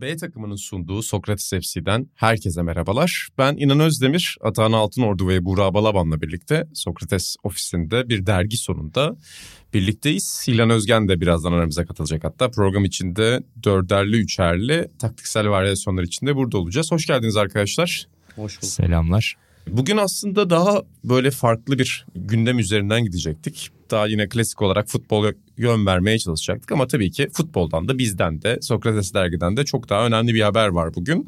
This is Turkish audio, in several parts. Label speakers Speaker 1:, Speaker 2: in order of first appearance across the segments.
Speaker 1: B takımının sunduğu Sokrates FC'den herkese merhabalar. Ben İnan Özdemir, Atahan Altınordu ve Buğra Balaban'la birlikte Sokrates ofisinde bir dergi sonunda birlikteyiz. İlan Özgen de birazdan aramıza katılacak hatta. Program içinde dörderli, üçerli, taktiksel varyasyonlar içinde burada olacağız. Hoş geldiniz arkadaşlar.
Speaker 2: Hoş bulduk.
Speaker 3: Selamlar.
Speaker 1: Bugün aslında daha böyle farklı bir gündem üzerinden gidecektik. Daha yine klasik olarak futbola yön vermeye çalışacaktık ama tabii ki futboldan da bizden de Sokrates dergiden de çok daha önemli bir haber var bugün.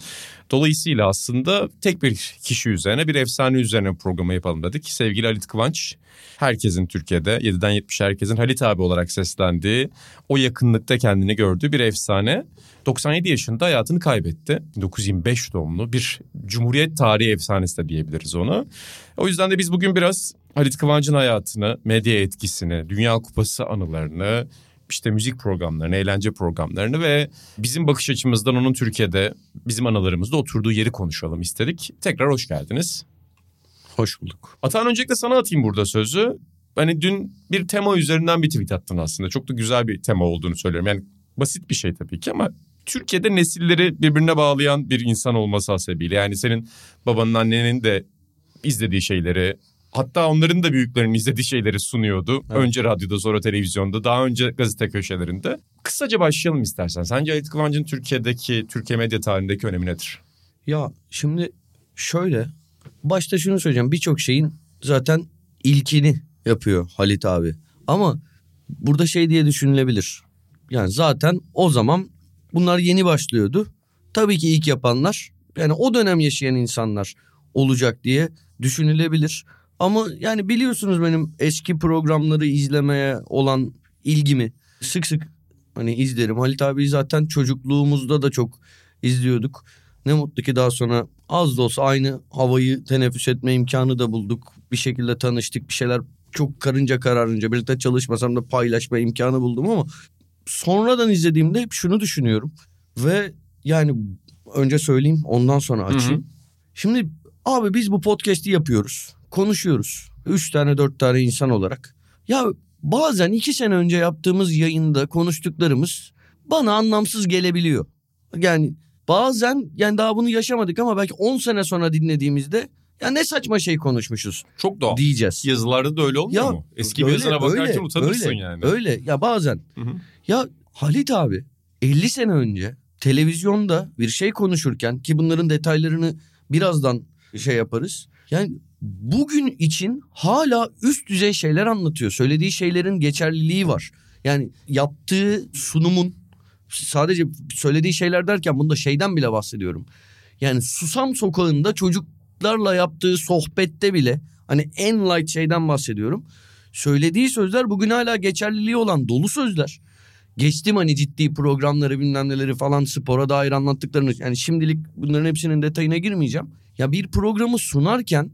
Speaker 1: Dolayısıyla aslında tek bir kişi üzerine bir efsane üzerine programı yapalım dedik. Sevgili Halit Kıvanç herkesin Türkiye'de 7'den 70 herkesin Halit abi olarak seslendiği o yakınlıkta kendini gördüğü bir efsane. 97 yaşında hayatını kaybetti. 1925 doğumlu bir Cumhuriyet tarihi efsanesi de diyebiliriz onu. O yüzden de biz bugün biraz Halit Kıvanç'ın hayatını, medya etkisini, Dünya Kupası anılarını, işte müzik programlarını, eğlence programlarını ve bizim bakış açımızdan onun Türkiye'de bizim analarımızda oturduğu yeri konuşalım istedik. Tekrar hoş geldiniz.
Speaker 2: Hoş bulduk.
Speaker 1: Atan öncelikle sana atayım burada sözü. Hani dün bir tema üzerinden bir tweet attın aslında. Çok da güzel bir tema olduğunu söylüyorum. Yani basit bir şey tabii ki ama Türkiye'de nesilleri birbirine bağlayan bir insan olması hasebiyle. Yani senin babanın annenin de izlediği şeyleri hatta onların da büyüklerinin izlediği şeyleri sunuyordu. Evet. Önce radyoda sonra televizyonda daha önce gazete köşelerinde. Kısaca başlayalım istersen. Sence Halit Kıvanç'ın Türkiye'deki, Türkiye medya tarihindeki önemi nedir?
Speaker 2: Ya şimdi şöyle başta şunu söyleyeceğim birçok şeyin zaten ilkini yapıyor Halit abi. Ama burada şey diye düşünülebilir. Yani zaten o zaman bunlar yeni başlıyordu. Tabii ki ilk yapanlar yani o dönem yaşayan insanlar olacak diye düşünülebilir. Ama yani biliyorsunuz benim eski programları izlemeye olan ilgimi sık sık hani izlerim. Halit abi zaten çocukluğumuzda da çok izliyorduk. Ne mutlu ki daha sonra az da olsa aynı havayı teneffüs etme imkanı da bulduk. Bir şekilde tanıştık bir şeyler çok karınca kararınca birlikte çalışmasam da paylaşma imkanı buldum ama sonradan izlediğimde hep şunu düşünüyorum. Ve yani önce söyleyeyim ondan sonra açayım. Hı hı. Şimdi abi biz bu podcast'i yapıyoruz. Konuşuyoruz. Üç tane dört tane insan olarak. Ya bazen iki sene önce yaptığımız yayında konuştuklarımız bana anlamsız gelebiliyor. Yani bazen yani daha bunu yaşamadık ama belki 10 sene sonra dinlediğimizde ya ne saçma şey konuşmuşuz.
Speaker 1: Çok doğal.
Speaker 2: Diyeceğiz.
Speaker 1: Yazılarda da öyle olmuyor ya, mu? Eski öyle, bir yazara bakarken öyle, utanırsın
Speaker 2: öyle,
Speaker 1: yani.
Speaker 2: Öyle ya bazen. Hı hı. Ya Halit abi 50 sene önce televizyonda bir şey konuşurken ki bunların detaylarını birazdan şey yaparız. Yani bugün için hala üst düzey şeyler anlatıyor. Söylediği şeylerin geçerliliği var. Yani yaptığı sunumun sadece söylediği şeyler derken bunda şeyden bile bahsediyorum. Yani Susam Sokağı'nda çocuklarla yaptığı sohbette bile hani en light şeyden bahsediyorum. Söylediği sözler bugün hala geçerliliği olan dolu sözler. Geçtim hani ciddi programları bilmem neleri falan spora dair anlattıklarını. Yani şimdilik bunların hepsinin detayına girmeyeceğim. Ya bir programı sunarken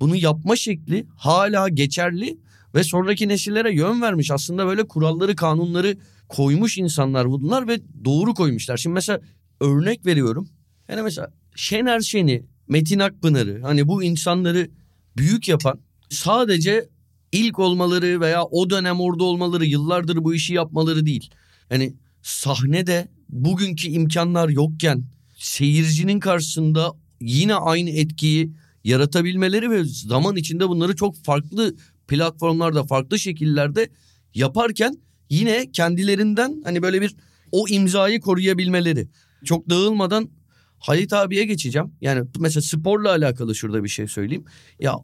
Speaker 2: bunu yapma şekli hala geçerli ve sonraki nesillere yön vermiş. Aslında böyle kuralları, kanunları koymuş insanlar bunlar ve doğru koymuşlar. Şimdi mesela örnek veriyorum. Yani mesela Şener Şen'i, Metin Akpınar'ı hani bu insanları büyük yapan sadece ilk olmaları veya o dönem orada olmaları, yıllardır bu işi yapmaları değil. Yani sahnede bugünkü imkanlar yokken seyircinin karşısında yine aynı etkiyi yaratabilmeleri ve zaman içinde bunları çok farklı platformlarda, farklı şekillerde yaparken yine kendilerinden hani böyle bir o imzayı koruyabilmeleri. Çok dağılmadan Halit abiye geçeceğim. Yani mesela sporla alakalı şurada bir şey söyleyeyim. Ya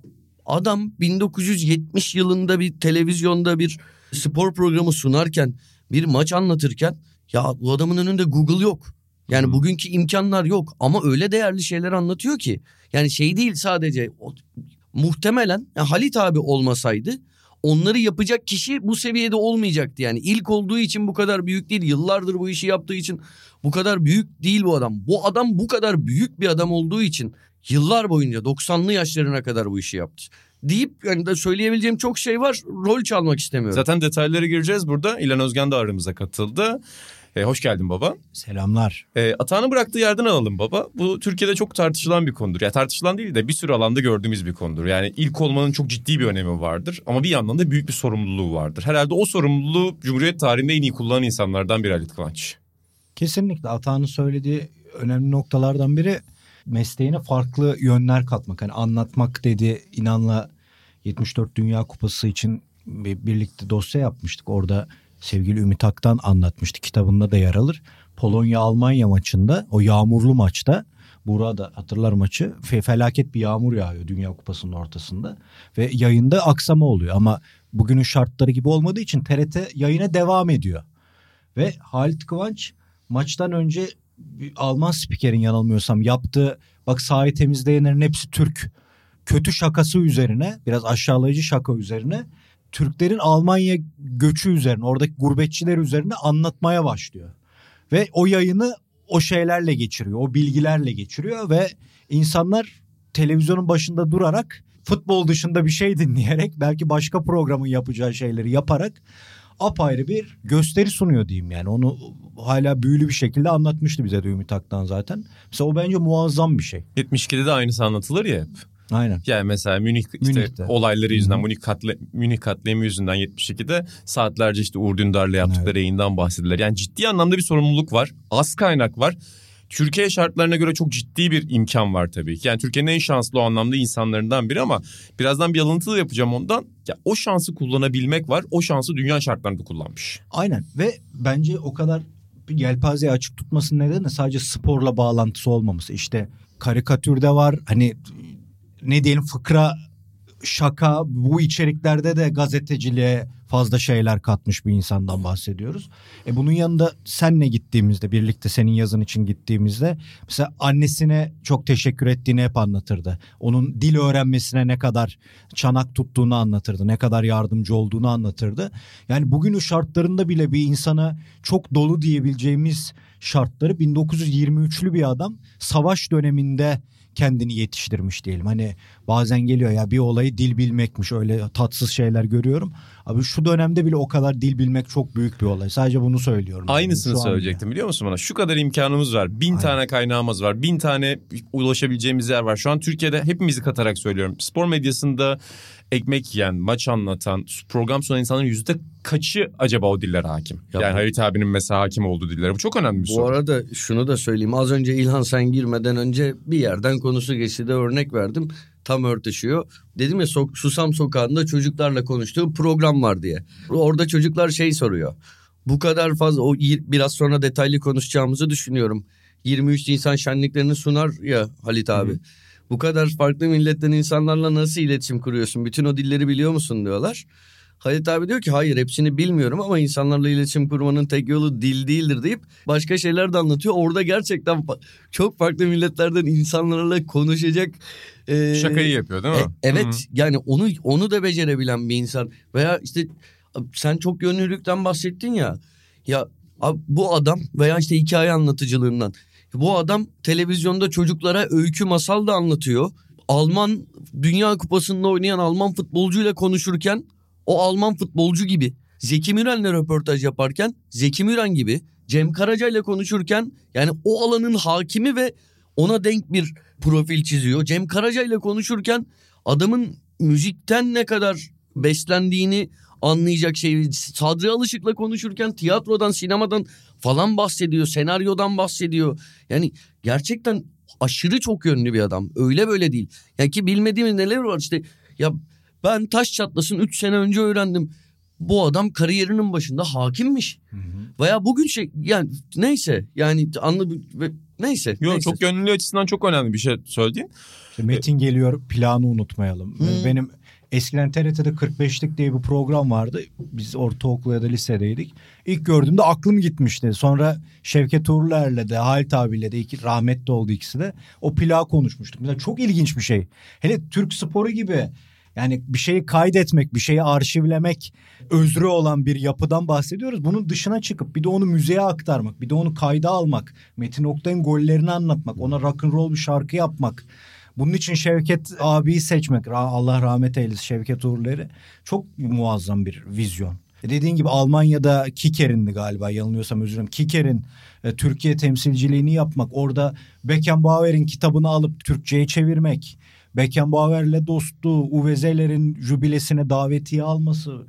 Speaker 2: adam 1970 yılında bir televizyonda bir spor programı sunarken bir maç anlatırken ya bu adamın önünde Google yok. Yani hmm. bugünkü imkanlar yok ama öyle değerli şeyler anlatıyor ki. Yani şey değil sadece o, muhtemelen yani Halit abi olmasaydı onları yapacak kişi bu seviyede olmayacaktı. Yani ilk olduğu için bu kadar büyük değil. Yıllardır bu işi yaptığı için bu kadar büyük değil bu adam. Bu adam bu kadar büyük bir adam olduğu için yıllar boyunca 90'lı yaşlarına kadar bu işi yaptı. Deyip yani da söyleyebileceğim çok şey var. Rol çalmak istemiyorum.
Speaker 1: Zaten detaylara gireceğiz burada. İlhan Özgen de aramıza katıldı. E, hoş geldin baba.
Speaker 3: Selamlar.
Speaker 1: E, atağını bıraktığı yerden alalım baba. Bu Türkiye'de çok tartışılan bir konudur. Ya tartışılan değil de bir sürü alanda gördüğümüz bir konudur. Yani ilk olmanın çok ciddi bir önemi vardır. Ama bir yandan da büyük bir sorumluluğu vardır. Herhalde o sorumluluğu Cumhuriyet tarihinde en iyi kullanan insanlardan biri Halit Kıvanç.
Speaker 3: Kesinlikle Atağan'ın söylediği önemli noktalardan biri mesleğine farklı yönler katmak. Hani anlatmak dedi inanla 74 Dünya Kupası için bir, birlikte dosya yapmıştık. Orada sevgili Ümit Ak'tan anlatmıştı. Kitabında da yer alır. Polonya-Almanya maçında o yağmurlu maçta burada hatırlar maçı fe, felaket bir yağmur yağıyor Dünya Kupası'nın ortasında ve yayında aksama oluyor ama bugünün şartları gibi olmadığı için TRT yayına devam ediyor. Ve Halit Kıvanç maçtan önce Alman spikerin yanılmıyorsam yaptığı bak sahayı temizleyenlerin hepsi Türk kötü şakası üzerine biraz aşağılayıcı şaka üzerine Türklerin Almanya göçü üzerine oradaki gurbetçiler üzerine anlatmaya başlıyor. Ve o yayını o şeylerle geçiriyor o bilgilerle geçiriyor ve insanlar televizyonun başında durarak futbol dışında bir şey dinleyerek belki başka programın yapacağı şeyleri yaparak apayrı bir gösteri sunuyor diyeyim yani. Onu hala büyülü bir şekilde anlatmıştı bize de Ümit Aktan zaten. Mesela o bence muazzam bir şey.
Speaker 1: 72'de de aynısı anlatılır ya hep.
Speaker 3: Aynen.
Speaker 1: Yani mesela Münih işte
Speaker 3: Münih'te.
Speaker 1: olayları yüzünden
Speaker 3: Hı hı.
Speaker 1: Münih, katle, Münih katliamı yüzünden 72'de saatlerce işte Uğur Dündar'la yaptıkları yayından bahsediler. Yani ciddi anlamda bir sorumluluk var. Az kaynak var. Türkiye şartlarına göre çok ciddi bir imkan var tabii ki. Yani Türkiye'nin en şanslı o anlamda insanlarından biri ama birazdan bir alıntı yapacağım ondan. Ya o şansı kullanabilmek var. O şansı dünya şartlarında kullanmış.
Speaker 3: Aynen ve bence o kadar yelpazeyi açık tutmasının nedeni de sadece sporla bağlantısı olmaması. İşte karikatürde var hani ne diyelim fıkra şaka bu içeriklerde de gazeteciliğe fazla şeyler katmış bir insandan bahsediyoruz. E bunun yanında senle gittiğimizde birlikte senin yazın için gittiğimizde mesela annesine çok teşekkür ettiğini hep anlatırdı. Onun dil öğrenmesine ne kadar çanak tuttuğunu anlatırdı. Ne kadar yardımcı olduğunu anlatırdı. Yani bugünün şartlarında bile bir insana çok dolu diyebileceğimiz şartları 1923'lü bir adam savaş döneminde kendini yetiştirmiş diyelim. Hani bazen geliyor ya bir olayı dil bilmekmiş öyle tatsız şeyler görüyorum. Abi şu dönemde bile o kadar dil bilmek çok büyük bir olay. Sadece bunu söylüyorum.
Speaker 1: Aynısını
Speaker 3: bile.
Speaker 1: söyleyecektim biliyor musun bana? Şu kadar imkanımız var. Bin
Speaker 3: Aynen.
Speaker 1: tane kaynağımız var. Bin tane ulaşabileceğimiz yer var. Şu an Türkiye'de hepimizi katarak söylüyorum. Spor medyasında ekmek yiyen, maç anlatan, program sunan insanların yüzde kaçı acaba o dillere hakim?
Speaker 2: Ya
Speaker 1: yani
Speaker 2: bu-
Speaker 1: Halit abinin mesela hakim olduğu dillere. Bu çok önemli bir
Speaker 2: Bu
Speaker 1: soru.
Speaker 2: arada şunu da söyleyeyim. Az önce İlhan sen girmeden önce bir yerden konusu geçti de örnek verdim. Tam örtüşüyor. Dedim ya so- Susam Sokağı'nda çocuklarla konuştuğu program var diye. Orada çocuklar şey soruyor. Bu kadar fazla o biraz sonra detaylı konuşacağımızı düşünüyorum. 23 Nisan şenliklerini sunar ya Halit abi. Bu kadar farklı milletten insanlarla nasıl iletişim kuruyorsun? Bütün o dilleri biliyor musun diyorlar. Halit abi diyor ki hayır hepsini bilmiyorum ama insanlarla iletişim kurmanın tek yolu dil değildir deyip başka şeyler de anlatıyor. Orada gerçekten çok farklı milletlerden insanlarla konuşacak. e,
Speaker 1: Şakayı yapıyor değil mi?
Speaker 2: e- evet
Speaker 1: Hı hı.
Speaker 2: yani onu onu da becerebilen bir insan veya işte sen çok yönlülükten bahsettin ya. Ya abi bu adam veya işte hikaye anlatıcılığından. Bu adam televizyonda çocuklara öykü masal da anlatıyor. Alman Dünya Kupası'nda oynayan Alman futbolcuyla konuşurken o Alman futbolcu gibi. Zeki Müren'le röportaj yaparken Zeki Müren gibi. Cem Karaca ile konuşurken yani o alanın hakimi ve ona denk bir profil çiziyor. Cem Karaca ile konuşurken adamın müzikten ne kadar beslendiğini anlayacak şey. Sadri Alışık'la konuşurken tiyatrodan, sinemadan falan bahsediyor. Senaryodan bahsediyor. Yani gerçekten aşırı çok yönlü bir adam. Öyle böyle değil. Yani ki bilmediğimiz neler var işte. Ya ben taş çatlasın 3 sene önce öğrendim. Bu adam kariyerinin başında hakimmiş. Veya bugün şey yani neyse yani anlı neyse.
Speaker 1: Yok
Speaker 2: neyse.
Speaker 1: çok gönüllü açısından çok önemli bir şey söylediğin.
Speaker 3: İşte Metin geliyor planı unutmayalım.
Speaker 2: Hı.
Speaker 3: Benim eskiden TRT'de 45'lik diye bir program vardı. Biz ortaokul ya da lisedeydik. İlk gördüğümde aklım gitmişti. Sonra Şevket Uğurlar'la da Halit abiyle de iki, rahmetli oldu ikisi de. O plağı konuşmuştuk. Mesela çok ilginç bir şey. Hele Türk sporu gibi yani bir şeyi kaydetmek, bir şeyi arşivlemek özrü olan bir yapıdan bahsediyoruz. Bunun dışına çıkıp bir de onu müzeye aktarmak, bir de onu kayda almak, Metin Oktay'ın gollerini anlatmak, ona rock and roll bir şarkı yapmak. Bunun için Şevket abiyi seçmek Allah rahmet eylesin Şevket Uğurları çok muazzam bir vizyon. Dediğin gibi Almanya'da Kiker'indi galiba yanılıyorsam özür dilerim. Kiker'in e, Türkiye temsilciliğini yapmak, orada Beckenbauer'in kitabını alıp Türkçe'ye çevirmek, Beckenbauer'le dostluğu, Uveze'lerin jübilesine davetiye alması.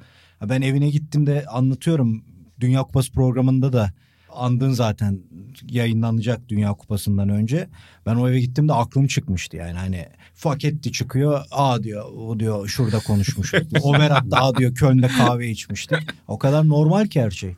Speaker 3: Ben evine gittim de anlatıyorum. Dünya Kupası programında da andın zaten yayınlanacak Dünya Kupası'ndan önce. Ben o eve gittim de aklım çıkmıştı yani hani Faketti çıkıyor. Aa diyor o diyor şurada konuşmuştuk. o Berat'ta aa diyor Köln'de kahve içmiştik. O kadar normal ki her şey.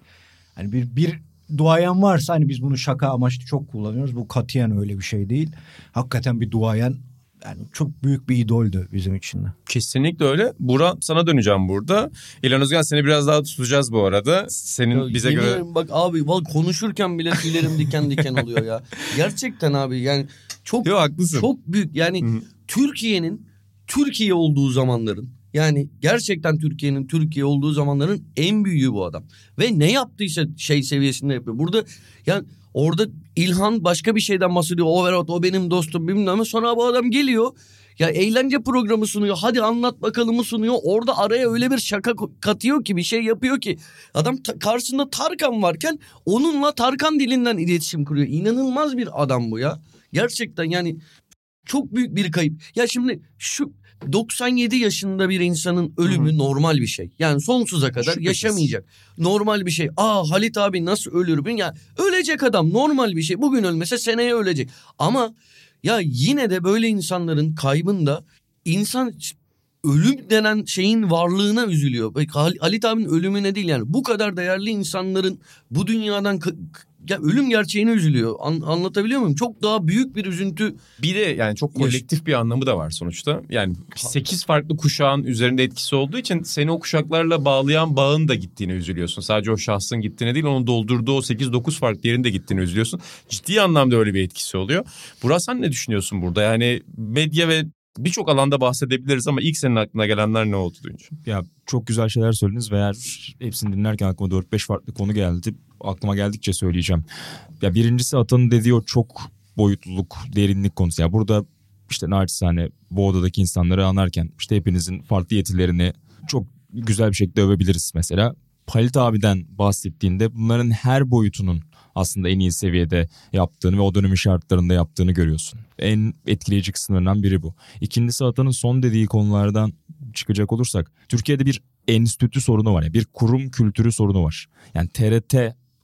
Speaker 3: Hani bir, bir duayen varsa hani biz bunu şaka amaçlı çok kullanıyoruz. Bu katiyen öyle bir şey değil. Hakikaten bir duayen yani çok büyük bir idoldü bizim için de.
Speaker 1: Kesinlikle öyle. Bura sana döneceğim burada. İlhan Özgen seni biraz daha tutacağız bu arada. Senin ya, bize göre...
Speaker 2: Bak abi bak konuşurken bile tüylerim diken diken oluyor ya. Gerçekten abi yani çok Yo, haklısın. çok büyük yani Türkiye'nin Türkiye olduğu zamanların yani gerçekten Türkiye'nin Türkiye olduğu zamanların en büyüğü bu adam. Ve ne yaptıysa şey seviyesinde yapıyor. Burada yani Orada İlhan başka bir şeyden bahsediyor. O Berat o benim dostum bilmem ama sonra bu adam geliyor. Ya eğlence programı sunuyor. Hadi anlat bakalımı sunuyor. Orada araya öyle bir şaka katıyor ki bir şey yapıyor ki. Adam ta- karşısında Tarkan varken onunla Tarkan dilinden iletişim kuruyor. İnanılmaz bir adam bu ya. Gerçekten yani çok büyük bir kayıp. Ya şimdi şu 97 yaşında bir insanın ölümü Hı-hı. normal bir şey. Yani sonsuza kadar Şüphesiz. yaşamayacak. Normal bir şey. Aa Halit abi nasıl ölür? Ya ölecek adam normal bir şey. Bugün ölmese seneye ölecek. Ama ya yine de böyle insanların kaybında insan ölüm denen şeyin varlığına üzülüyor. Halit abinin ölümüne değil yani. Bu kadar değerli insanların bu dünyadan ya ölüm gerçeğine üzülüyor. An, anlatabiliyor muyum? Çok daha büyük bir üzüntü.
Speaker 1: Bir de yani çok kolektif bir anlamı da var sonuçta. Yani 8 farklı kuşağın üzerinde etkisi olduğu için seni o kuşaklarla bağlayan bağın da gittiğine üzülüyorsun. Sadece o şahsın gittiğine değil onun doldurduğu o 8-9 farklı yerin de gittiğine üzülüyorsun. Ciddi anlamda öyle bir etkisi oluyor. Burak sen ne düşünüyorsun burada? Yani medya ve birçok alanda bahsedebiliriz ama ilk senin aklına gelenler ne oldu duyunca?
Speaker 4: Ya çok güzel şeyler söylediniz ve eğer hepsini dinlerken aklıma 4-5 farklı konu geldi. Aklıma geldikçe söyleyeceğim. Ya birincisi Atan'ın dediği o çok boyutluluk, derinlik konusu. Ya burada işte naçizane bu odadaki insanları anarken işte hepinizin farklı yetilerini çok güzel bir şekilde övebiliriz mesela. Halit abiden bahsettiğinde bunların her boyutunun aslında en iyi seviyede yaptığını ve o dönemin şartlarında yaptığını görüyorsun. En etkileyici kısımlarından biri bu. İkincisi Atan'ın son dediği konulardan çıkacak olursak Türkiye'de bir enstitü sorunu var. Yani bir kurum kültürü sorunu var. Yani TRT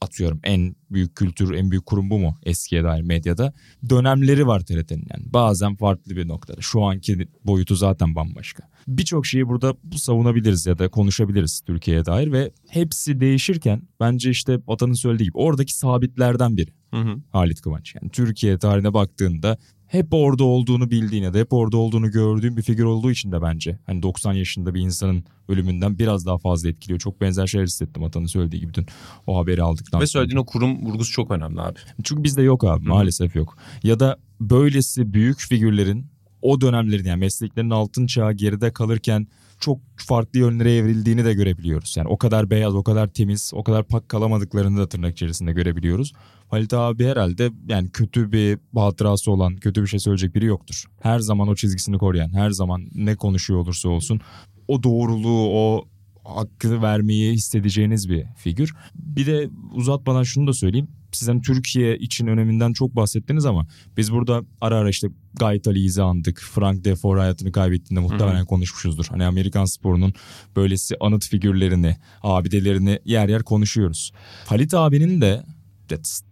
Speaker 4: atıyorum en büyük kültür, en büyük kurum bu mu eskiye dair medyada? Dönemleri var TRT'nin yani. Bazen farklı bir noktada. Şu anki boyutu zaten bambaşka. Birçok şeyi burada savunabiliriz ya da konuşabiliriz Türkiye'ye dair ve hepsi değişirken bence işte Atan'ın söylediği gibi oradaki sabitlerden biri. Hı hı. Halit Kıvanç. Yani Türkiye tarihine baktığında hep orada olduğunu bildiğin ya da hep orada olduğunu gördüğün bir figür olduğu için de bence hani 90 yaşında bir insanın ölümünden biraz daha fazla etkiliyor. Çok benzer şeyler hissettim Atan'ın söylediği gibi dün o haberi aldıktan
Speaker 1: Ve söylediğin o kurum vurgusu çok önemli abi.
Speaker 4: Çünkü bizde yok abi Hı. maalesef yok. Ya da böylesi büyük figürlerin o dönemlerin yani mesleklerin altın çağı geride kalırken çok farklı yönlere evrildiğini de görebiliyoruz. Yani o kadar beyaz, o kadar temiz, o kadar pak kalamadıklarını da tırnak içerisinde görebiliyoruz. Halit abi herhalde yani kötü bir hatırası olan, kötü bir şey söyleyecek biri yoktur. Her zaman o çizgisini koruyan, her zaman ne konuşuyor olursa olsun o doğruluğu, o hakkı vermeyi hissedeceğiniz bir figür. Bir de uzatmadan şunu da söyleyeyim. Sizin hani Türkiye için öneminden çok bahsettiniz ama biz burada ara ara işte Gayet Ali'yi andık. Frank Defoe hayatını kaybettiğinde muhtemelen Hı-hı. konuşmuşuzdur. Hani Amerikan sporunun böylesi anıt figürlerini, abidelerini yer yer konuşuyoruz. Halit abinin de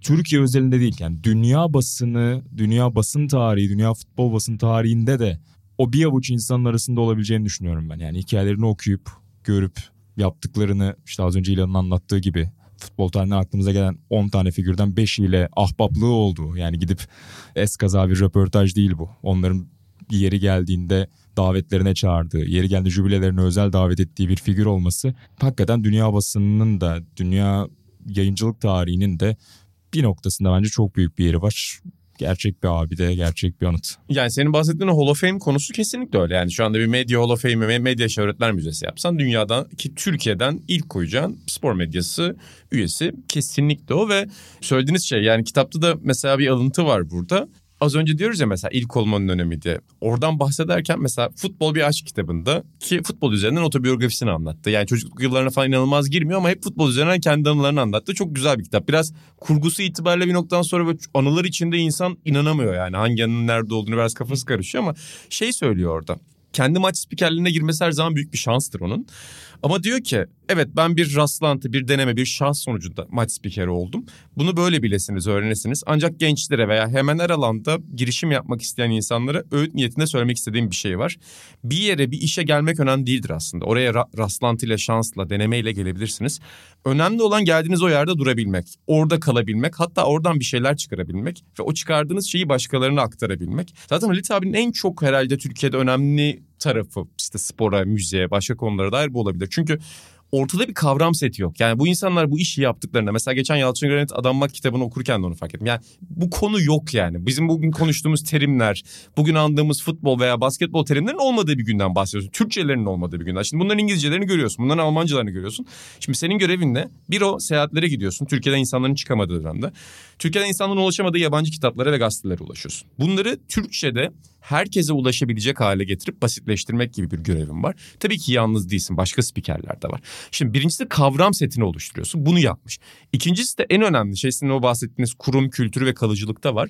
Speaker 4: Türkiye özelinde değil yani dünya basını, dünya basın tarihi, dünya futbol basın tarihinde de o bir avuç insanın arasında olabileceğini düşünüyorum ben. Yani hikayelerini okuyup, görüp, yaptıklarını işte az önce İlhan'ın anlattığı gibi futbol tarihinden aklımıza gelen 10 tane figürden 5'iyle ahbaplığı oldu. Yani gidip eskaza bir röportaj değil bu. Onların yeri geldiğinde davetlerine çağırdığı, yeri geldiğinde jübilelerine özel davet ettiği bir figür olması hakikaten dünya basınının da dünya yayıncılık tarihinin de bir noktasında bence çok büyük bir yeri var gerçek bir abide, gerçek bir anıt.
Speaker 1: Yani senin bahsettiğin Hall of Fame konusu kesinlikle öyle. Yani şu anda bir medya Hall of Fame ve medya şöhretler müzesi yapsan dünyadan ki Türkiye'den ilk koyacağın spor medyası üyesi kesinlikle o ve söylediğiniz şey yani kitapta da mesela bir alıntı var burada. Az önce diyoruz ya mesela ilk olmanın önemi diye. Oradan bahsederken mesela Futbol Bir Aşk kitabında ki futbol üzerinden otobiyografisini anlattı. Yani çocukluk yıllarına falan inanılmaz girmiyor ama hep futbol üzerinden kendi anılarını anlattı. Çok güzel bir kitap. Biraz kurgusu itibariyle bir noktadan sonra böyle anılar içinde insan inanamıyor yani. Hangi anının nerede olduğunu biraz kafası karışıyor ama şey söylüyor orada. Kendi maç spikerliğine girmesi her zaman büyük bir şanstır onun. Ama diyor ki evet ben bir rastlantı, bir deneme, bir şans sonucunda maç spikeri oldum. Bunu böyle bilesiniz, öğrenesiniz. Ancak gençlere veya hemen her alanda girişim yapmak isteyen insanlara öğüt niyetinde söylemek istediğim bir şey var. Bir yere, bir işe gelmek önemli değildir aslında. Oraya ra- rastlantıyla, şansla, denemeyle gelebilirsiniz. Önemli olan geldiğiniz o yerde durabilmek, orada kalabilmek, hatta oradan bir şeyler çıkarabilmek ve o çıkardığınız şeyi başkalarına aktarabilmek. Zaten Halit abinin en çok herhalde Türkiye'de önemli tarafı işte spora, müziğe, başka konulara dair bu olabilir. Çünkü ortada bir kavram seti yok. Yani bu insanlar bu işi yaptıklarında mesela geçen Yalçın Granit Adanmak kitabını okurken de onu fark ettim. Yani bu konu yok yani. Bizim bugün konuştuğumuz terimler, bugün andığımız futbol veya basketbol terimlerinin olmadığı bir günden bahsediyorsun. Türkçelerinin olmadığı bir günden. Şimdi bunların İngilizcelerini görüyorsun. Bunların Almancalarını görüyorsun. Şimdi senin görevin ne? Bir o seyahatlere gidiyorsun. Türkiye'den insanların çıkamadığı dönemde. Türkiye'den insanların ulaşamadığı yabancı kitaplara ve gazetelere ulaşıyorsun. Bunları Türkçe'de herkese ulaşabilecek hale getirip basitleştirmek gibi bir görevim var. Tabii ki yalnız değilsin. Başka spikerler de var. Şimdi birincisi kavram setini oluşturuyorsun. Bunu yapmış. İkincisi de en önemli şey sizin o bahsettiğiniz kurum kültürü ve kalıcılıkta var.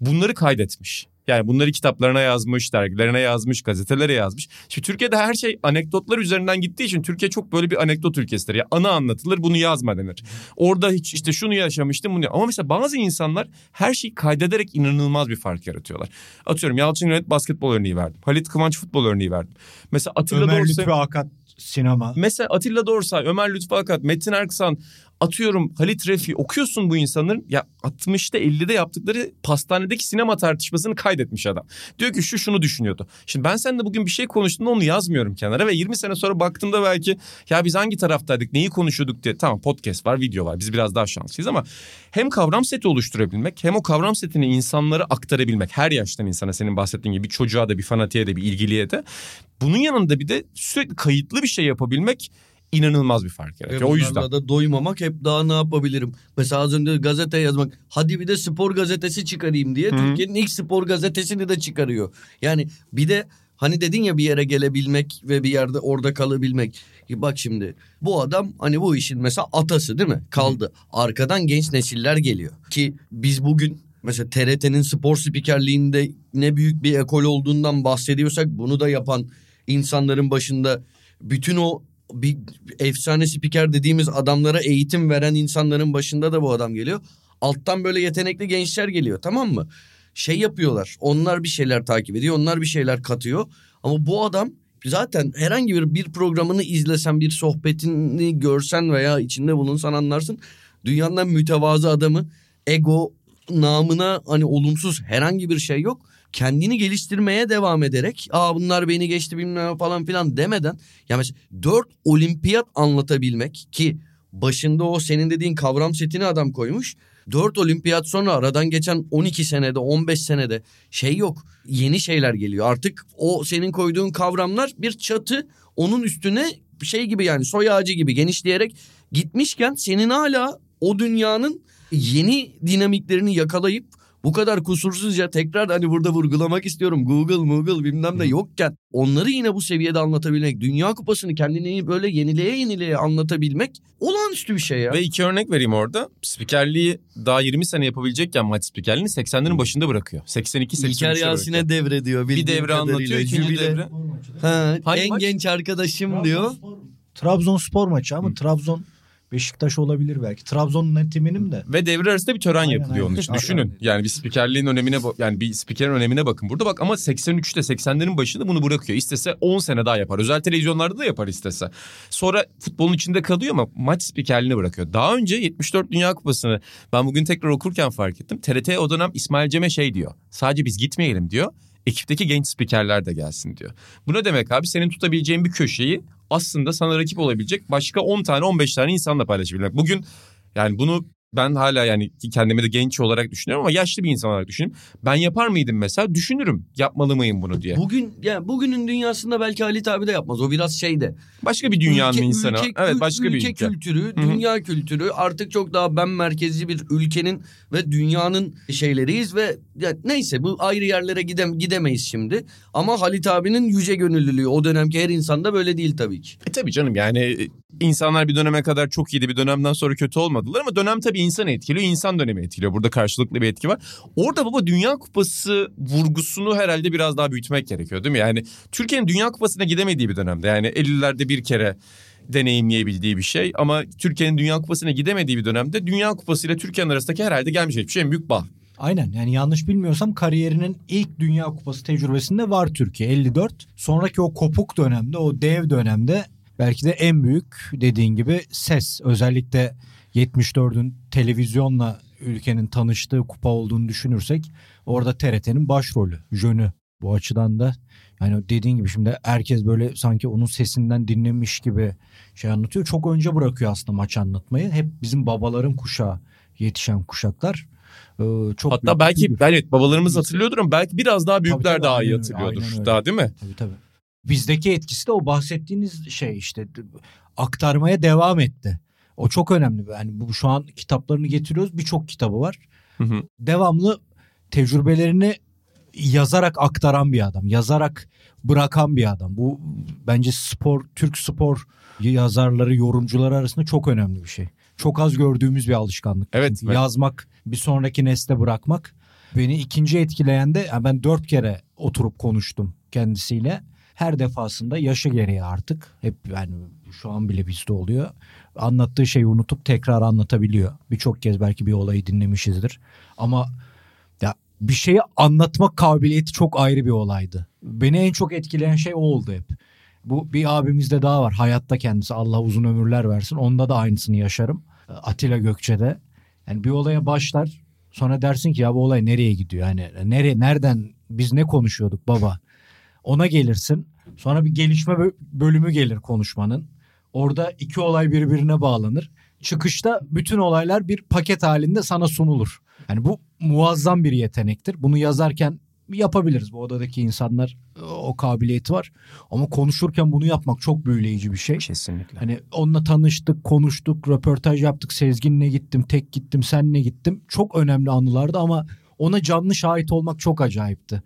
Speaker 1: Bunları kaydetmiş. Yani bunları kitaplarına yazmış, dergilerine yazmış, gazetelere yazmış. Şimdi Türkiye'de her şey anekdotlar üzerinden gittiği için Türkiye çok böyle bir anekdot ülkesidir. Ya anı anlatılır, bunu yazma denir. Orada hiç işte şunu yaşamıştım bunu. Ama mesela bazı insanlar her şeyi kaydederek inanılmaz bir fark yaratıyorlar. Atıyorum Yalçın Yönet basketbol örneği verdim. Halit Kıvanç futbol örneği verdim. Mesela Atilla
Speaker 3: Ömer
Speaker 1: Dorsay...
Speaker 3: Lütfü Akat sinema.
Speaker 1: Mesela Atilla Dorsay, Ömer Lütfü Akat, Metin Erksan, atıyorum Halit Refi okuyorsun bu insanların ya 60'ta 50'de yaptıkları pastanedeki sinema tartışmasını kaydetmiş adam. Diyor ki şu şunu düşünüyordu. Şimdi ben seninle bugün bir şey konuştuğumda onu yazmıyorum kenara ve 20 sene sonra baktığımda belki ya biz hangi taraftaydık neyi konuşuyorduk? diye. Tamam podcast var video var. Biz biraz daha şanslıyız ama hem kavram seti oluşturabilmek hem o kavram setini insanlara aktarabilmek. Her yaştan insana senin bahsettiğin gibi bir çocuğa da bir fanatiğe de bir ilgiliye de. Bunun yanında bir de sürekli kayıtlı bir şey yapabilmek inanılmaz bir fark yaratıyor. O yüzden.
Speaker 2: da doymamak hep daha ne yapabilirim? Mesela az önce gazete yazmak. Hadi bir de spor gazetesi çıkarayım diye. Türkiye'nin ilk spor gazetesini de çıkarıyor. Yani bir de hani dedin ya bir yere gelebilmek ve bir yerde orada kalabilmek. Bak şimdi bu adam hani bu işin mesela atası değil mi? Kaldı. Arkadan genç nesiller geliyor. Ki biz bugün mesela TRT'nin spor spikerliğinde ne büyük bir ekol olduğundan bahsediyorsak bunu da yapan insanların başında bütün o bir efsane spiker dediğimiz adamlara eğitim veren insanların başında da bu adam geliyor. Alttan böyle yetenekli gençler geliyor tamam mı? Şey yapıyorlar. Onlar bir şeyler takip ediyor. Onlar bir şeyler katıyor. Ama bu adam zaten herhangi bir bir programını izlesen, bir sohbetini görsen veya içinde bulunsan anlarsın. Dünyanın mütevazı adamı ego namına hani olumsuz herhangi bir şey yok. Kendini geliştirmeye devam ederek aa bunlar beni geçti bilmem falan filan demeden ya mesela dört olimpiyat anlatabilmek ki başında o senin dediğin kavram setini adam koymuş. Dört olimpiyat sonra aradan geçen 12 senede 15 senede şey yok yeni şeyler geliyor. Artık o senin koyduğun kavramlar bir çatı onun üstüne şey gibi yani soy ağacı gibi genişleyerek gitmişken senin hala o dünyanın yeni dinamiklerini yakalayıp bu kadar kusursuzca tekrar hani burada vurgulamak istiyorum. Google, Google bilmem ne yokken onları yine bu seviyede anlatabilmek, Dünya Kupası'nı kendini böyle yenileye yenileye anlatabilmek olağanüstü bir şey ya.
Speaker 1: Ve iki örnek vereyim orada. Spikerliği daha 20 sene yapabilecekken maç spikerliğini 80'lerin başında bırakıyor. 82 83
Speaker 2: İlker Yasin'e devrediyor.
Speaker 1: bir devre
Speaker 2: kadarıyla.
Speaker 1: anlatıyor. ikinci
Speaker 2: Jübile.
Speaker 1: devre.
Speaker 2: Ha,
Speaker 1: Hangi
Speaker 2: en
Speaker 1: maç?
Speaker 2: genç arkadaşım diyor.
Speaker 3: Trabzonspor maçı ama Trabzon Beşiktaş olabilir belki. Trabzon'un net eminim de.
Speaker 1: Ve devre arasında bir tören
Speaker 3: Aynen,
Speaker 1: yapılıyor onun
Speaker 3: aynen.
Speaker 1: için.
Speaker 3: Aynen.
Speaker 1: Düşünün. Yani bir spikerliğin önemine yani bir spikerin önemine bakın burada bak ama 83'te 80'lerin başında bunu bırakıyor. İstese 10 sene daha yapar. Özel televizyonlarda da yapar istese. Sonra futbolun içinde kalıyor ama maç spikerliğini bırakıyor. Daha önce 74 Dünya Kupası'nı ben bugün tekrar okurken fark ettim. TRT o dönem İsmail Cem'e şey diyor. Sadece biz gitmeyelim diyor. Ekipteki genç spikerler de gelsin diyor. Bu ne demek abi? Senin tutabileceğin bir köşeyi aslında sana rakip olabilecek başka 10 tane 15 tane insanla paylaşabilmek. Bugün yani bunu ben hala yani kendimi de genç olarak düşünüyorum ama yaşlı bir insan olarak düşünüyorum. Ben yapar mıydım mesela? Düşünürüm. Yapmalı mıyım bunu diye.
Speaker 2: Bugün yani bugünün dünyasında belki Halit abi de yapmaz. O biraz şeyde.
Speaker 1: Başka bir dünyanın
Speaker 2: Ülke-
Speaker 1: insanı.
Speaker 2: ülke-
Speaker 1: evet başka bir
Speaker 2: ülke
Speaker 1: ülke.
Speaker 2: kültürü,
Speaker 1: hı.
Speaker 2: dünya kültürü artık çok daha ben merkezli bir ülkenin ve dünyanın şeyleriyiz ve ya neyse bu ayrı yerlere gidem gidemeyiz şimdi. Ama Halit abinin yüce gönüllülüğü o dönemki her insanda böyle değil tabii ki.
Speaker 1: E tabii canım yani insanlar bir döneme kadar çok iyiydi bir dönemden sonra kötü olmadılar ama dönem tabii insan etkiliyor insan dönemi etkiliyor burada karşılıklı bir etki var. Orada baba Dünya Kupası vurgusunu herhalde biraz daha büyütmek gerekiyor değil mi? Yani Türkiye'nin Dünya Kupası'na gidemediği bir dönemde yani 50'lerde bir kere deneyimleyebildiği bir şey ama Türkiye'nin Dünya Kupası'na gidemediğı bir dönemde Dünya Kupası ile Türkiye'nin arasındaki herhalde gelmiş geçmiş en büyük bağ.
Speaker 3: Aynen yani yanlış bilmiyorsam kariyerinin ilk Dünya Kupası tecrübesinde var Türkiye 54. Sonraki o kopuk dönemde o dev dönemde belki de en büyük dediğin gibi ses özellikle 74'ün televizyonla ülkenin tanıştığı kupa olduğunu düşünürsek orada TRT'nin başrolü Jönü bu açıdan da yani dediğin gibi şimdi herkes böyle sanki onun sesinden dinlemiş gibi şey anlatıyor. Çok önce bırakıyor aslında maç anlatmayı. Hep bizim babaların kuşağı yetişen kuşaklar. Ee, çok
Speaker 1: Hatta belki evet babalarımız hatırlıyordur ama belki biraz daha büyükler
Speaker 3: tabii,
Speaker 1: daha iyi hatırlıyordur.
Speaker 3: aynen öyle.
Speaker 1: Daha değil mi?
Speaker 3: Tabii tabii. Bizdeki etkisi de o bahsettiğiniz şey işte aktarmaya devam etti. O çok önemli. Yani bu şu an kitaplarını getiriyoruz. Birçok kitabı var.
Speaker 1: Hı hı.
Speaker 3: Devamlı tecrübelerini yazarak aktaran bir adam. Yazarak bırakan bir adam. Bu bence spor, Türk spor yazarları, yorumcuları arasında çok önemli bir şey. Çok az gördüğümüz bir alışkanlık.
Speaker 1: Evet,
Speaker 3: Çünkü
Speaker 1: evet.
Speaker 3: Yazmak, bir sonraki nesle bırakmak. Beni ikinci etkileyen de yani ben dört kere oturup konuştum kendisiyle. Her defasında yaşı gereği artık hep yani şu an bile bizde oluyor. Anlattığı şeyi unutup tekrar anlatabiliyor. Birçok kez belki bir olayı dinlemişizdir. Ama ya bir şeyi anlatma kabiliyeti çok ayrı bir olaydı. Beni en çok etkileyen şey o oldu hep. Bu bir abimizde daha var. Hayatta kendisi Allah uzun ömürler versin. Onda da aynısını yaşarım. Atilla Gökçe'de. Yani bir olaya başlar. Sonra dersin ki ya bu olay nereye gidiyor? Yani nereye nereden biz ne konuşuyorduk baba? Ona gelirsin. Sonra bir gelişme bö- bölümü gelir konuşmanın. Orada iki olay birbirine bağlanır. Çıkışta bütün olaylar bir paket halinde sana sunulur. Yani bu muazzam bir yetenektir. Bunu yazarken yapabiliriz. Bu odadaki insanlar o kabiliyeti var. Ama konuşurken bunu yapmak çok büyüleyici bir şey.
Speaker 1: Kesinlikle.
Speaker 3: Hani onunla tanıştık, konuştuk, röportaj yaptık. Sezgin'le gittim, tek gittim, senle gittim. Çok önemli anılardı ama ona canlı şahit olmak çok acayipti.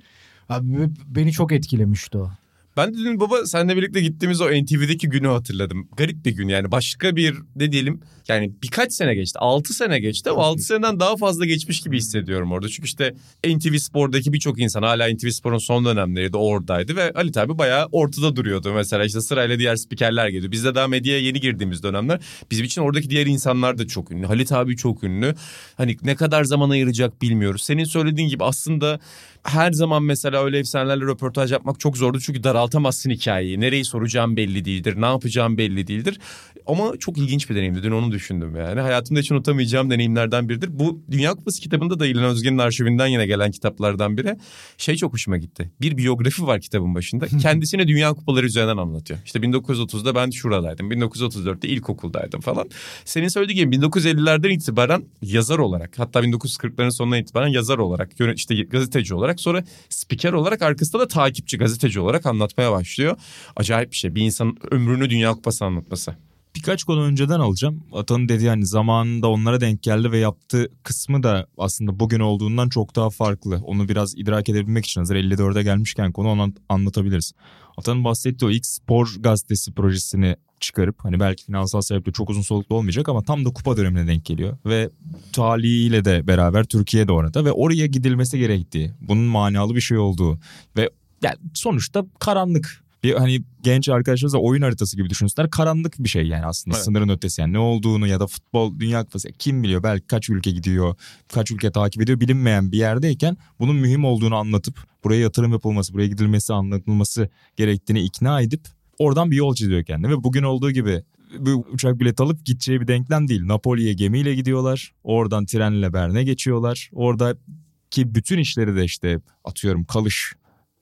Speaker 3: Abi, be- beni çok etkilemişti o.
Speaker 1: Ben de dün baba seninle birlikte gittiğimiz o NTV'deki günü hatırladım. Garip bir gün yani başka bir ne diyelim yani birkaç sene geçti. 6 sene geçti ama 6 seneden daha fazla geçmiş gibi hissediyorum orada. Çünkü işte NTV Spor'daki birçok insan hala NTV Spor'un son dönemleriydi oradaydı ve Ali abi bayağı ortada duruyordu. Mesela işte sırayla diğer spikerler geliyor. Biz de daha medyaya yeni girdiğimiz dönemler bizim için oradaki diğer insanlar da çok ünlü. Halit abi çok ünlü. Hani ne kadar zaman ayıracak bilmiyoruz. Senin söylediğin gibi aslında her zaman mesela öyle efsanelerle röportaj yapmak çok zordu. Çünkü daraltamazsın hikayeyi. Nereyi soracağım belli değildir. Ne yapacağım belli değildir. Ama çok ilginç bir deneyimdi. Dün onu düşündüm yani. Hayatımda hiç unutamayacağım deneyimlerden biridir. Bu Dünya Kupası kitabında da İlhan Özgen'in arşivinden yine gelen kitaplardan biri. Şey çok hoşuma gitti. Bir biyografi var kitabın başında. Kendisine Dünya Kupaları üzerinden anlatıyor. İşte 1930'da ben şuradaydım. 1934'te ilkokuldaydım falan. Senin söylediğin gibi 1950'lerden itibaren yazar olarak hatta 1940'ların sonuna itibaren yazar olarak işte gazeteci olarak sonra spiker olarak arkasında da takipçi gazeteci olarak anlatmaya başlıyor. Acayip bir şey. Bir insanın ömrünü Dünya Kupası anlatması.
Speaker 4: Birkaç konu önceden alacağım. Atanın dediği hani zamanında onlara denk geldi ve yaptığı kısmı da aslında bugün olduğundan çok daha farklı. Onu biraz idrak edebilmek için hazır 54'e gelmişken konu onu anlatabiliriz. Atanın bahsettiği o ilk spor gazetesi projesini çıkarıp hani belki finansal sebeple çok uzun soluklu olmayacak ama tam da kupa dönemine denk geliyor. Ve talihiyle de beraber Türkiye'de orada ve oraya gidilmesi gerektiği, bunun manalı bir şey olduğu ve yani sonuçta karanlık bir hani genç arkadaşlarımız da oyun haritası gibi düşünsünler. Karanlık bir şey yani aslında
Speaker 1: Evet.
Speaker 4: sınırın ötesi yani ne olduğunu ya da futbol dünya kupası kim biliyor belki kaç ülke gidiyor kaç ülke takip ediyor bilinmeyen bir yerdeyken bunun mühim olduğunu anlatıp buraya yatırım yapılması buraya gidilmesi anlatılması gerektiğini ikna edip oradan bir yol çiziyor kendine ve bugün olduğu gibi bu uçak bilet alıp gideceği bir denklem değil. Napoli'ye gemiyle gidiyorlar. Oradan trenle Berne geçiyorlar. Oradaki bütün işleri de işte atıyorum kalış,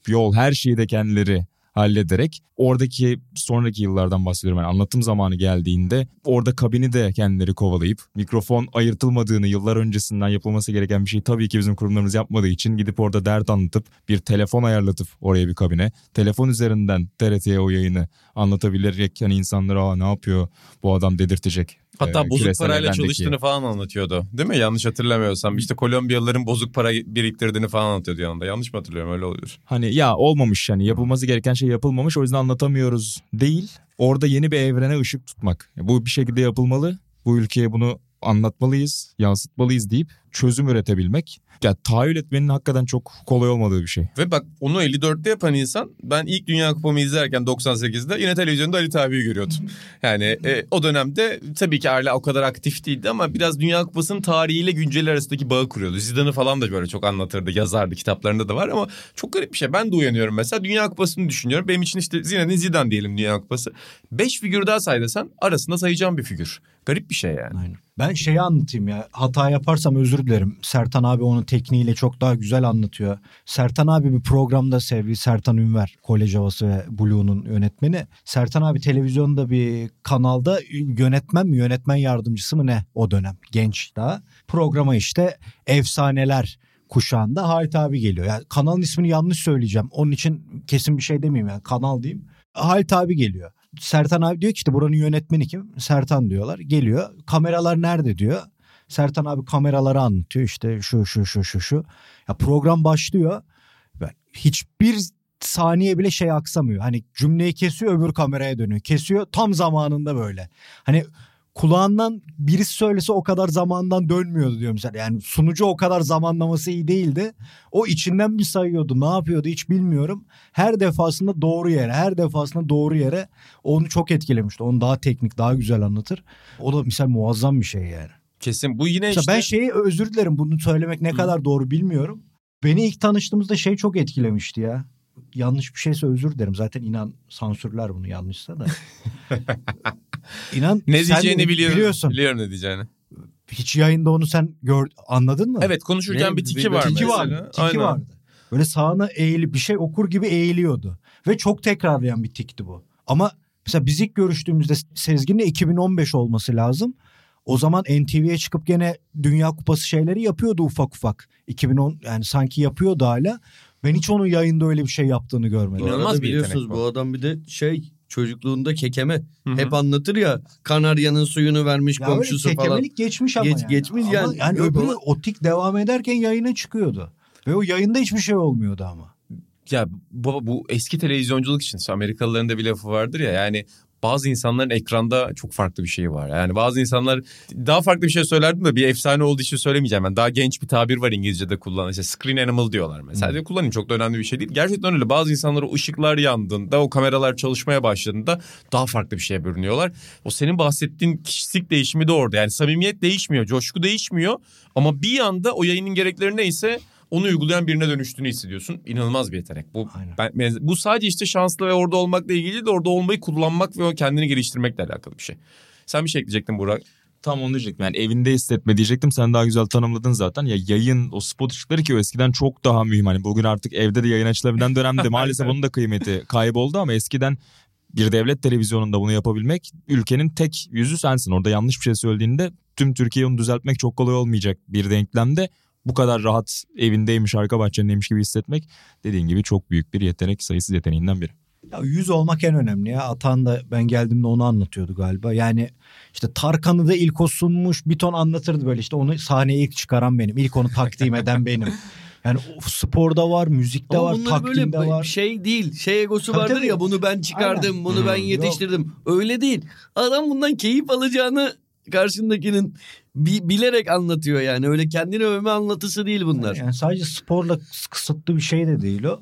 Speaker 4: yol her şeyi de kendileri hallederek oradaki sonraki yıllardan bahsediyorum. Yani anlatım zamanı geldiğinde orada kabini de kendileri kovalayıp mikrofon ayırtılmadığını yıllar öncesinden yapılması gereken bir şey tabii ki bizim kurumlarımız yapmadığı için gidip orada dert anlatıp bir telefon ayarlatıp oraya bir kabine telefon üzerinden TRT'ye o yayını anlatabilerek yani insanlara ne yapıyor bu adam dedirtecek.
Speaker 1: Hatta
Speaker 4: Ee,
Speaker 1: bozuk parayla
Speaker 4: evrendeki-
Speaker 1: çalıştığını falan anlatıyordu. Değil mi? Yanlış hatırlamıyorsam. İşte Kolombiyalıların bozuk para biriktirdiğini falan anlatıyordu yanında. Yanlış mı hatırlıyorum? Öyle oluyor.
Speaker 4: Hani ya olmamış yani yapılması gereken şey yapılmamış o yüzden anlatamıyoruz değil. Orada yeni bir evrene ışık tutmak. Bu bir şekilde yapılmalı. Bu ülkeye bunu anlatmalıyız, yansıtmalıyız deyip çözüm üretebilmek. Ya tahayyül etmenin hakikaten çok kolay olmadığı bir şey.
Speaker 1: Ve bak onu 54'te yapan insan ben ilk Dünya Kupamı izlerken 98'de yine televizyonda Ali abiyi görüyordum. Yani e, o dönemde tabii ki Arla o kadar aktif değildi ama biraz Dünya Kupası'nın tarihiyle günceli arasındaki bağı kuruyordu. Zidane'ı falan da böyle çok anlatırdı, yazardı, kitaplarında da var ama çok garip bir şey. Ben de uyanıyorum mesela Dünya Kupası'nı düşünüyorum. Benim için işte Zinedine Zidane diyelim Dünya Kupası. Beş figür daha say desen arasında sayacağım bir figür. Garip bir şey yani.
Speaker 3: Aynen. Ben şeyi anlatayım ya. Hata yaparsam özür dilerim. Sertan abi onun tekniğiyle çok daha güzel anlatıyor. Sertan abi bir programda sevgili Sertan Ünver, Kolej Havası ve Blue'nun yönetmeni. Sertan abi televizyonda bir kanalda yönetmen mi yönetmen yardımcısı mı ne o dönem genç daha. Programa işte efsaneler kuşağında Halit abi geliyor. Yani kanalın ismini yanlış söyleyeceğim. Onun için kesin bir şey demeyeyim yani kanal diyeyim. Halit abi geliyor. Sertan abi diyor ki işte buranın yönetmeni kim? Sertan diyorlar. Geliyor. Kameralar nerede diyor. Sertan abi kameraları anlatıyor. İşte şu şu şu şu şu. Ya program başlıyor. Hiçbir saniye bile şey aksamıyor. Hani cümleyi kesiyor öbür kameraya dönüyor. Kesiyor tam zamanında böyle. Hani kulağından birisi söylese o kadar zamandan dönmüyordu diyor mesela. Yani sunucu o kadar zamanlaması iyi değildi. O içinden bir sayıyordu. Ne yapıyordu hiç bilmiyorum. Her defasında doğru yere, her defasında doğru yere onu çok etkilemişti. Onu daha teknik, daha güzel anlatır. O da mesela muazzam bir şey yani.
Speaker 1: Kesin bu yine
Speaker 3: Mesela
Speaker 1: işte...
Speaker 3: ben şeyi özür dilerim bunu söylemek ne kadar doğru bilmiyorum. Beni ilk tanıştığımızda şey çok etkilemişti ya. Yanlış bir şeyse özür dilerim. Zaten inan sansürler bunu yanlışsa da. İnan
Speaker 1: ne diyeceğini biliyorum.
Speaker 3: biliyorsun.
Speaker 1: Biliyorum ne diyeceğini.
Speaker 3: Hiç yayında onu sen gör, anladın mı?
Speaker 1: Evet konuşurken
Speaker 2: Ne?
Speaker 1: bir tiki var
Speaker 3: Tiki vardı. Tiki
Speaker 1: Aynen.
Speaker 3: vardı. Böyle sağına eğilip bir şey okur gibi eğiliyordu. Ve çok tekrarlayan bir tikti bu. Ama mesela biz ilk görüştüğümüzde Sezgin'le 2015 olması lazım. O zaman NTV'ye çıkıp gene Dünya Kupası şeyleri yapıyordu ufak ufak. 2010 yani sanki yapıyordu hala. Ben hiç onun yayında öyle bir şey yaptığını görmedim.
Speaker 2: Bu
Speaker 1: İnanılmaz bir
Speaker 2: biliyorsunuz
Speaker 1: bu.
Speaker 2: bu adam bir de şey çocukluğunda kekeme.
Speaker 1: Hı hı.
Speaker 2: Hep anlatır ya Kanarya'nın suyunu vermiş
Speaker 3: Ya öyle
Speaker 2: komşusu falan.
Speaker 3: kekemelik geçmiş ama
Speaker 2: Geç-
Speaker 3: yani.
Speaker 2: geçmiş
Speaker 3: Ama
Speaker 2: yani.
Speaker 3: yani öbürü
Speaker 2: ama-
Speaker 3: o tik devam ederken yayına çıkıyordu. Ve o yayında hiçbir şey olmuyordu ama.
Speaker 1: Ya baba bu eski televizyonculuk için Amerikalıların da bir lafı vardır ya yani bazı insanların ekranda çok farklı bir şeyi var. Yani bazı insanlar daha farklı bir şey söylerdim de bir efsane olduğu için söylemeyeceğim. Ben daha genç bir tabir var İngilizce'de kullanılan. İşte screen animal diyorlar mesela.
Speaker 3: Hmm.
Speaker 1: Kullanayım çok da önemli bir şey değil. Gerçekten öyle. Bazı insanlar o ışıklar yandığında, o kameralar çalışmaya başladığında daha farklı bir şeye bürünüyorlar. O senin bahsettiğin kişilik değişimi de orada. Yani samimiyet değişmiyor, coşku değişmiyor. Ama bir anda o yayının gerekleri neyse onu uygulayan birine dönüştüğünü hissediyorsun. İnanılmaz bir yetenek. Bu
Speaker 3: Aynen.
Speaker 1: ben, bu sadece işte şanslı ve orada olmakla ilgili de orada olmayı kullanmak ve kendini geliştirmekle alakalı bir şey. Sen bir şey ekleyecektin Burak.
Speaker 4: Tam onu diyecektim. Yani evinde hissetme diyecektim. Sen daha güzel tanımladın zaten. Ya yayın o spot ışıkları ki o eskiden çok daha mühim. Hani bugün artık evde de yayın açılabilen dönemde maalesef onun da kıymeti kayboldu ama eskiden bir devlet televizyonunda bunu yapabilmek ülkenin tek yüzü sensin. Orada yanlış bir şey söylediğinde tüm Türkiye onu düzeltmek çok kolay olmayacak bir denklemde bu kadar rahat evindeymiş arka bahçendeymiş gibi hissetmek dediğin gibi çok büyük bir yetenek sayısız yeteneğinden biri.
Speaker 3: Ya yüz olmak en önemli ya. Atan da ben geldiğimde onu anlatıyordu galiba. Yani işte Tarkan'ı da ilk o sunmuş bir ton anlatırdı böyle işte onu sahneye ilk çıkaran benim. İlk onu takdim eden benim. Yani sporda var, müzikte
Speaker 2: Ama
Speaker 3: var,
Speaker 2: bunlar böyle
Speaker 3: takdimde var.
Speaker 2: şey değil. Şey egosu
Speaker 3: Tabii,
Speaker 2: vardır
Speaker 3: tabii.
Speaker 2: ya bunu ben çıkardım,
Speaker 3: Aynen.
Speaker 2: bunu ben
Speaker 1: Hmm,
Speaker 2: yetiştirdim. Öyle değil. Adam bundan keyif alacağını karşındakinin bi- bilerek anlatıyor yani. Öyle kendini övme anlatısı değil bunlar.
Speaker 3: Yani sadece sporla kısıtlı bir şey de değil o.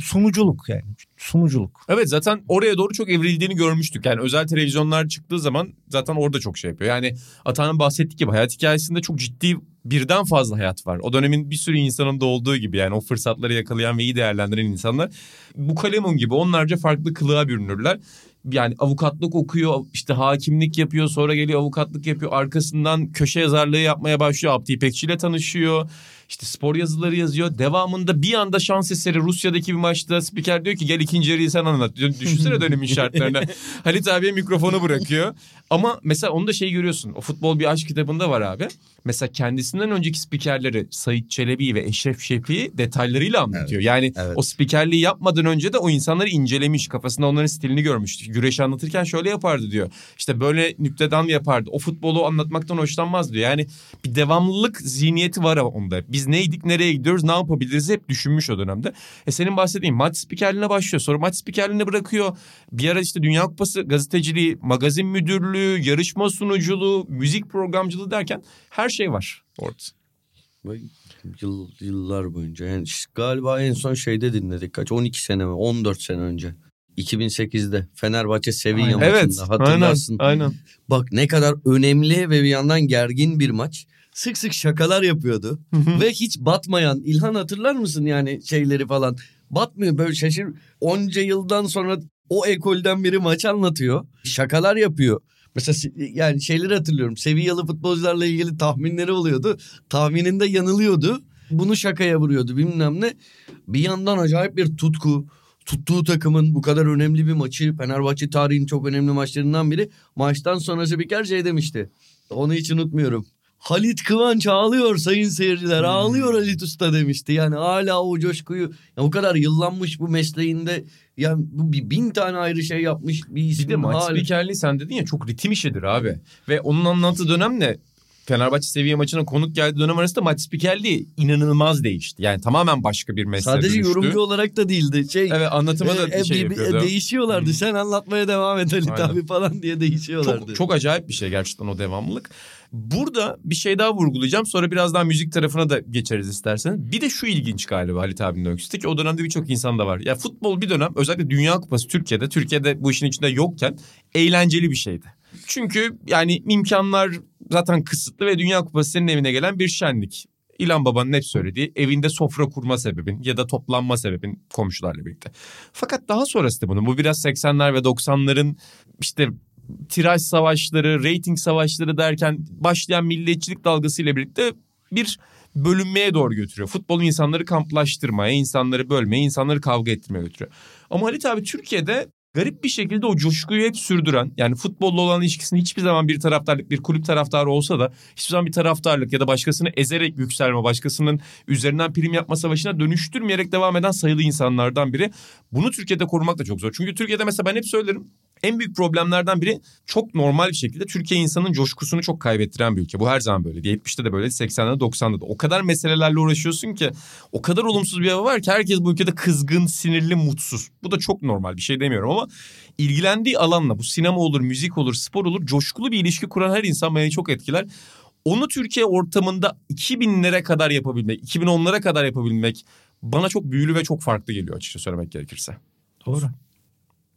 Speaker 3: Sunuculuk yani. Sunuculuk.
Speaker 1: Evet zaten oraya doğru çok evrildiğini görmüştük. Yani özel televizyonlar çıktığı zaman zaten orada çok şey yapıyor. Yani Atan'ın bahsettiği gibi hayat hikayesinde çok ciddi birden fazla hayat var. O dönemin bir sürü insanın da olduğu gibi yani o fırsatları yakalayan ve iyi değerlendiren insanlar. Bu kalemun gibi onlarca farklı kılığa bürünürler. Yani avukatlık okuyor, işte hakimlik yapıyor, sonra geliyor avukatlık yapıyor. Arkasından köşe yazarlığı yapmaya başlıyor. Abdi İpekçi ile tanışıyor. İşte spor yazıları yazıyor. Devamında bir anda şans eseri Rusya'daki bir maçta spiker diyor ki gel ikinci yarıyı sen anlat. Düşünsene dönemin şartlarına. Halit abiye mikrofonu bırakıyor. Ama mesela onu da şey görüyorsun. O futbol bir aşk kitabında var abi. Mesela kendisinden önceki spikerleri Sait Çelebi ve Eşref Şefi detaylarıyla anlatıyor. yani
Speaker 2: evet.
Speaker 1: o spikerliği yapmadan önce de o insanları incelemiş. Kafasında onların stilini görmüş. Güreş anlatırken şöyle yapardı diyor. İşte böyle nüktedan yapardı. O futbolu anlatmaktan hoşlanmaz diyor. Yani bir devamlılık zihniyeti var onda. Biz neydik, nereye gidiyoruz, ne yapabiliriz hep düşünmüş o dönemde. E senin bahsettiğin maç spikerliğine başlıyor. Sonra maç spikerliğine bırakıyor. Bir ara işte Dünya Kupası gazeteciliği, magazin müdürlüğü, yarışma sunuculuğu, müzik programcılığı derken her şey var orada.
Speaker 2: Yıl, yıllar boyunca yani galiba en son şeyde dinledik kaç 12 sene mi 14 sene önce 2008'de Fenerbahçe Sevilla maçında
Speaker 1: Evet,
Speaker 2: hatırlarsın.
Speaker 1: aynen, aynen.
Speaker 2: Bak ne kadar önemli ve bir yandan gergin bir maç. Sık sık şakalar yapıyordu ve hiç batmayan İlhan hatırlar mısın yani şeyleri falan batmıyor böyle şaşır onca yıldan sonra o ekolden biri maç anlatıyor şakalar yapıyor. Mesela yani şeyleri hatırlıyorum. Seviyalı futbolcularla ilgili tahminleri oluyordu. Tahmininde yanılıyordu. Bunu şakaya vuruyordu bilmem ne. Bir yandan acayip bir tutku. Tuttuğu takımın bu kadar önemli bir maçı. Fenerbahçe tarihinin çok önemli maçlarından biri. Maçtan sonra spiker şey demişti. Onu hiç unutmuyorum. Halit Kıvanç ağlıyor sayın seyirciler. Ağlıyor Halit Usta demişti. Yani hala o coşkuyu ya o kadar yıllanmış bu mesleğinde yani bu bir bin tane ayrı şey yapmış bir isim.
Speaker 1: Bir de maç
Speaker 2: hala-
Speaker 1: spikerliği sen dedin ya çok ritim işidir abi. Ve onun anlattığı dönemle Fenerbahçe seviye maçına konuk geldiği dönem arasında maç spikerliği inanılmaz değişti. Yani tamamen başka bir mesleğe
Speaker 2: Sadece
Speaker 1: dönüştü.
Speaker 2: yorumcu olarak da değildi. Şey,
Speaker 1: Evet anlatıma da
Speaker 2: e, e,
Speaker 1: şey
Speaker 2: bir-
Speaker 1: yapıyordu.
Speaker 2: değişiyorlardı.
Speaker 1: Hı.
Speaker 2: Sen anlatmaya devam et
Speaker 1: Aynen.
Speaker 2: abi falan diye değişiyorlardı.
Speaker 1: Çok, çok acayip bir şey gerçekten o devamlılık. Burada bir şey daha vurgulayacağım. Sonra biraz daha müzik tarafına da geçeriz isterseniz. Bir de şu ilginç galiba Halit abinin öyküsü ki o dönemde birçok insan da var. Ya futbol bir dönem özellikle Dünya Kupası Türkiye'de, Türkiye'de bu işin içinde yokken eğlenceli bir şeydi. Çünkü yani imkanlar zaten kısıtlı ve Dünya Kupası senin evine gelen bir şenlik. İlhan Baba'nın hep söylediği evinde sofra kurma sebebin ya da toplanma sebebin komşularla birlikte. Fakat daha sonrası da bunun bu biraz 80'ler ve 90'ların işte tiraj savaşları, reyting savaşları derken başlayan milliyetçilik dalgasıyla birlikte bir bölünmeye doğru götürüyor. Futbol insanları kamplaştırmaya, insanları bölmeye, insanları kavga ettirmeye götürüyor. Ama Halit abi Türkiye'de garip bir şekilde o coşkuyu hep sürdüren yani futbolla olan ilişkisini hiçbir zaman bir taraftarlık bir kulüp taraftarı olsa da hiçbir zaman bir taraftarlık ya da başkasını ezerek yükselme başkasının üzerinden prim yapma savaşına dönüştürmeyerek devam eden sayılı insanlardan biri. Bunu Türkiye'de korumak da çok zor. Çünkü Türkiye'de mesela ben hep söylerim en büyük problemlerden biri çok normal bir şekilde Türkiye insanın coşkusunu çok kaybettiren bir ülke. Bu her zaman böyle. 70'te de böyle 80'de 90'da da. O kadar meselelerle uğraşıyorsun ki o kadar olumsuz bir hava var ki herkes bu ülkede kızgın, sinirli, mutsuz. Bu da çok normal bir şey demiyorum ama ilgilendiği alanla bu sinema olur, müzik olur, spor olur coşkulu bir ilişki kuran her insan beni çok etkiler. Onu Türkiye ortamında 2000'lere kadar yapabilmek, 2010'lara kadar yapabilmek bana çok büyülü ve çok farklı geliyor açıkça söylemek gerekirse.
Speaker 3: Doğru.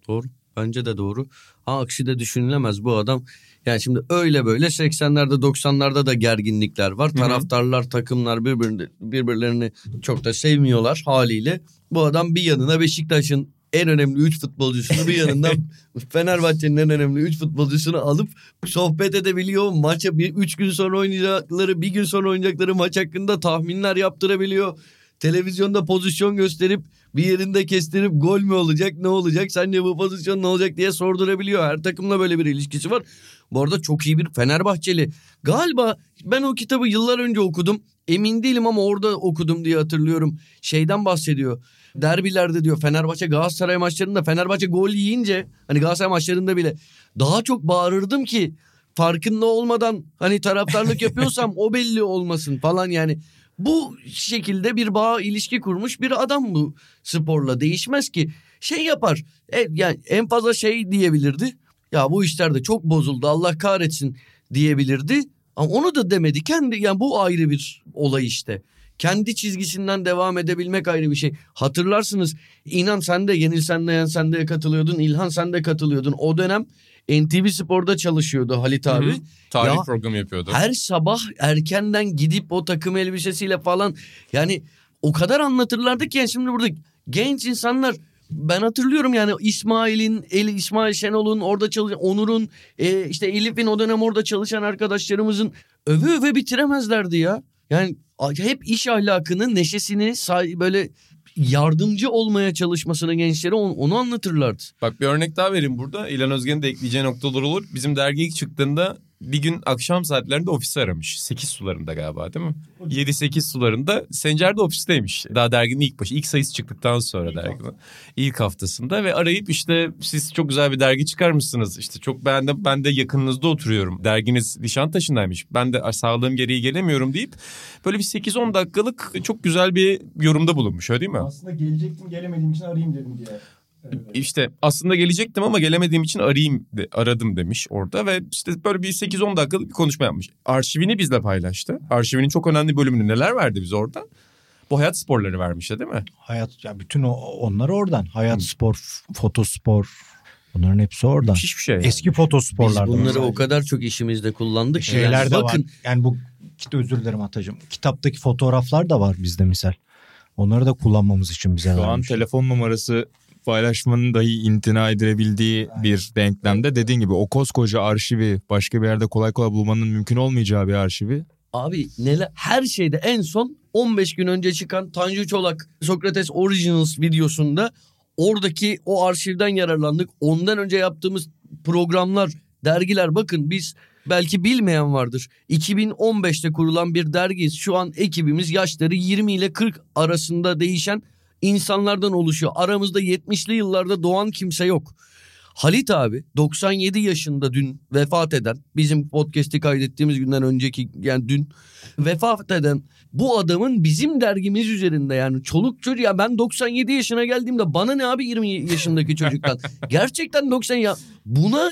Speaker 2: Doğru. Bence de doğru. Ha aksi de düşünülemez bu adam. Yani şimdi öyle böyle 80'lerde 90'larda da gerginlikler var.
Speaker 1: hı.
Speaker 2: Taraftarlar, takımlar birbirini, birbirlerini çok da sevmiyorlar haliyle. Bu adam bir yanına Beşiktaş'ın en önemli 3 futbolcusunu bir yanından Fenerbahçe'nin en önemli 3 futbolcusunu alıp sohbet edebiliyor. Maça bir 3 gün sonra oynayacakları, bir gün sonra oynayacakları maç hakkında tahminler yaptırabiliyor. Televizyonda pozisyon gösterip bir yerinde kestirip gol mü olacak ne olacak sence bu pozisyon ne olacak diye sordurabiliyor. Her takımla böyle bir ilişkisi var. Bu arada çok iyi bir Fenerbahçeli. Galiba ben o kitabı yıllar önce okudum. Emin değilim ama orada okudum diye hatırlıyorum. Şeyden bahsediyor. Derbilerde diyor Fenerbahçe Galatasaray maçlarında Fenerbahçe gol yiyince hani Galatasaray maçlarında bile daha çok bağırırdım ki farkında olmadan hani taraftarlık yapıyorsam o belli olmasın falan yani. Bu şekilde bir bağ ilişki kurmuş bir adam bu sporla değişmez ki. Şey yapar e, yani en fazla şey diyebilirdi. Ya bu işler de çok bozuldu Allah kahretsin diyebilirdi. Ama onu da demedi. Kendi yani bu ayrı bir olay işte. Kendi çizgisinden devam edebilmek ayrı bir şey. Hatırlarsınız inan sen de yenilsen de yensen de katılıyordun. İlhan sen de katılıyordun. O dönem NTV Spor'da çalışıyordu Halit abi.
Speaker 1: Hı hı. Tarih
Speaker 2: Ya,
Speaker 1: programı yapıyordu.
Speaker 2: Her sabah erkenden gidip o takım elbisesiyle falan yani o kadar anlatırlardı ki yani şimdi burada genç insanlar ben hatırlıyorum yani İsmail'in, Eli İsmail Şenol'un orada çalışan, Onur'un, e, işte Elif'in o dönem orada çalışan arkadaşlarımızın öve öve bitiremezlerdi ya. Yani hep iş ahlakını, neşesini böyle yardımcı olmaya çalışmasını gençlere on- onu anlatırlardı.
Speaker 1: Bak bir örnek daha vereyim burada. İlhan Özgen'in de ekleyeceği noktalar olur. Bizim dergi ilk çıktığında bir gün akşam saatlerinde ofisi aramış. 8 sularında galiba değil mi? 7-8 sularında. Sencer de ofisteymiş. Daha derginin ilk başı. ilk sayısı çıktıktan sonra derginin. ilk haftasında ve arayıp işte siz çok güzel bir dergi çıkarmışsınız. İşte çok beğendim. Ben de yakınınızda oturuyorum. Derginiz Nişantaşı'ndaymış. Ben de sağlığım gereği gelemiyorum deyip böyle bir 8-10 dakikalık çok güzel bir yorumda bulunmuş. Öyle değil mi?
Speaker 5: Aslında gelecektim gelemediğim için arayayım dedim diye. Evet.
Speaker 1: İşte aslında gelecektim ama gelemediğim için arayayım de, aradım demiş orada ve işte böyle bir 8-10 dakikalık bir konuşma yapmış. Arşivini bizle paylaştı. Arşivinin çok önemli bölümünü neler verdi biz orada? Bu hayat sporları vermişti değil mi?
Speaker 3: Hayat ya bütün o, onlar oradan. Hayat spor, f- fotospor bunların hepsi oradan.
Speaker 1: Müthiş bir şey. yani.
Speaker 3: Eski
Speaker 2: Biz
Speaker 3: fotosporlardan.
Speaker 2: bunları
Speaker 3: mesela.
Speaker 2: o kadar çok işimizde kullandık ki.
Speaker 3: şeyler
Speaker 2: yani
Speaker 3: de
Speaker 2: bakın,
Speaker 3: var. Yani bu kit özür dilerim Atacığım. Kitaptaki fotoğraflar da var bizde misal. Onları da kullanmamız için bize
Speaker 4: Şu an
Speaker 3: vermiş.
Speaker 4: telefon numarası paylaşmanın dahi imtina edilebildiği bir denklemde dediğin gibi o koskoca arşivi başka bir yerde kolay kolay bulmanın mümkün olmayacağı bir arşivi
Speaker 2: Abi neler her şeyde en son 15 gün önce çıkan Tanju Çolak Sokrates Originals videosunda oradaki o arşivden yararlandık. Ondan önce yaptığımız programlar, dergiler bakın biz belki bilmeyen vardır. 2015'te kurulan bir dergiyiz. Şu an ekibimiz yaşları 20 ile 40 arasında değişen insanlardan oluşuyor. Aramızda 70'li yıllarda doğan kimse yok. Halit abi 97 yaşında dün vefat eden bizim podcast'i kaydettiğimiz günden önceki yani dün vefat eden bu adamın bizim dergimiz üzerinde yani çoluk çocuk ya ben 97 yaşına geldiğimde bana ne abi 20 yaşındaki çocuktan gerçekten 90 ya buna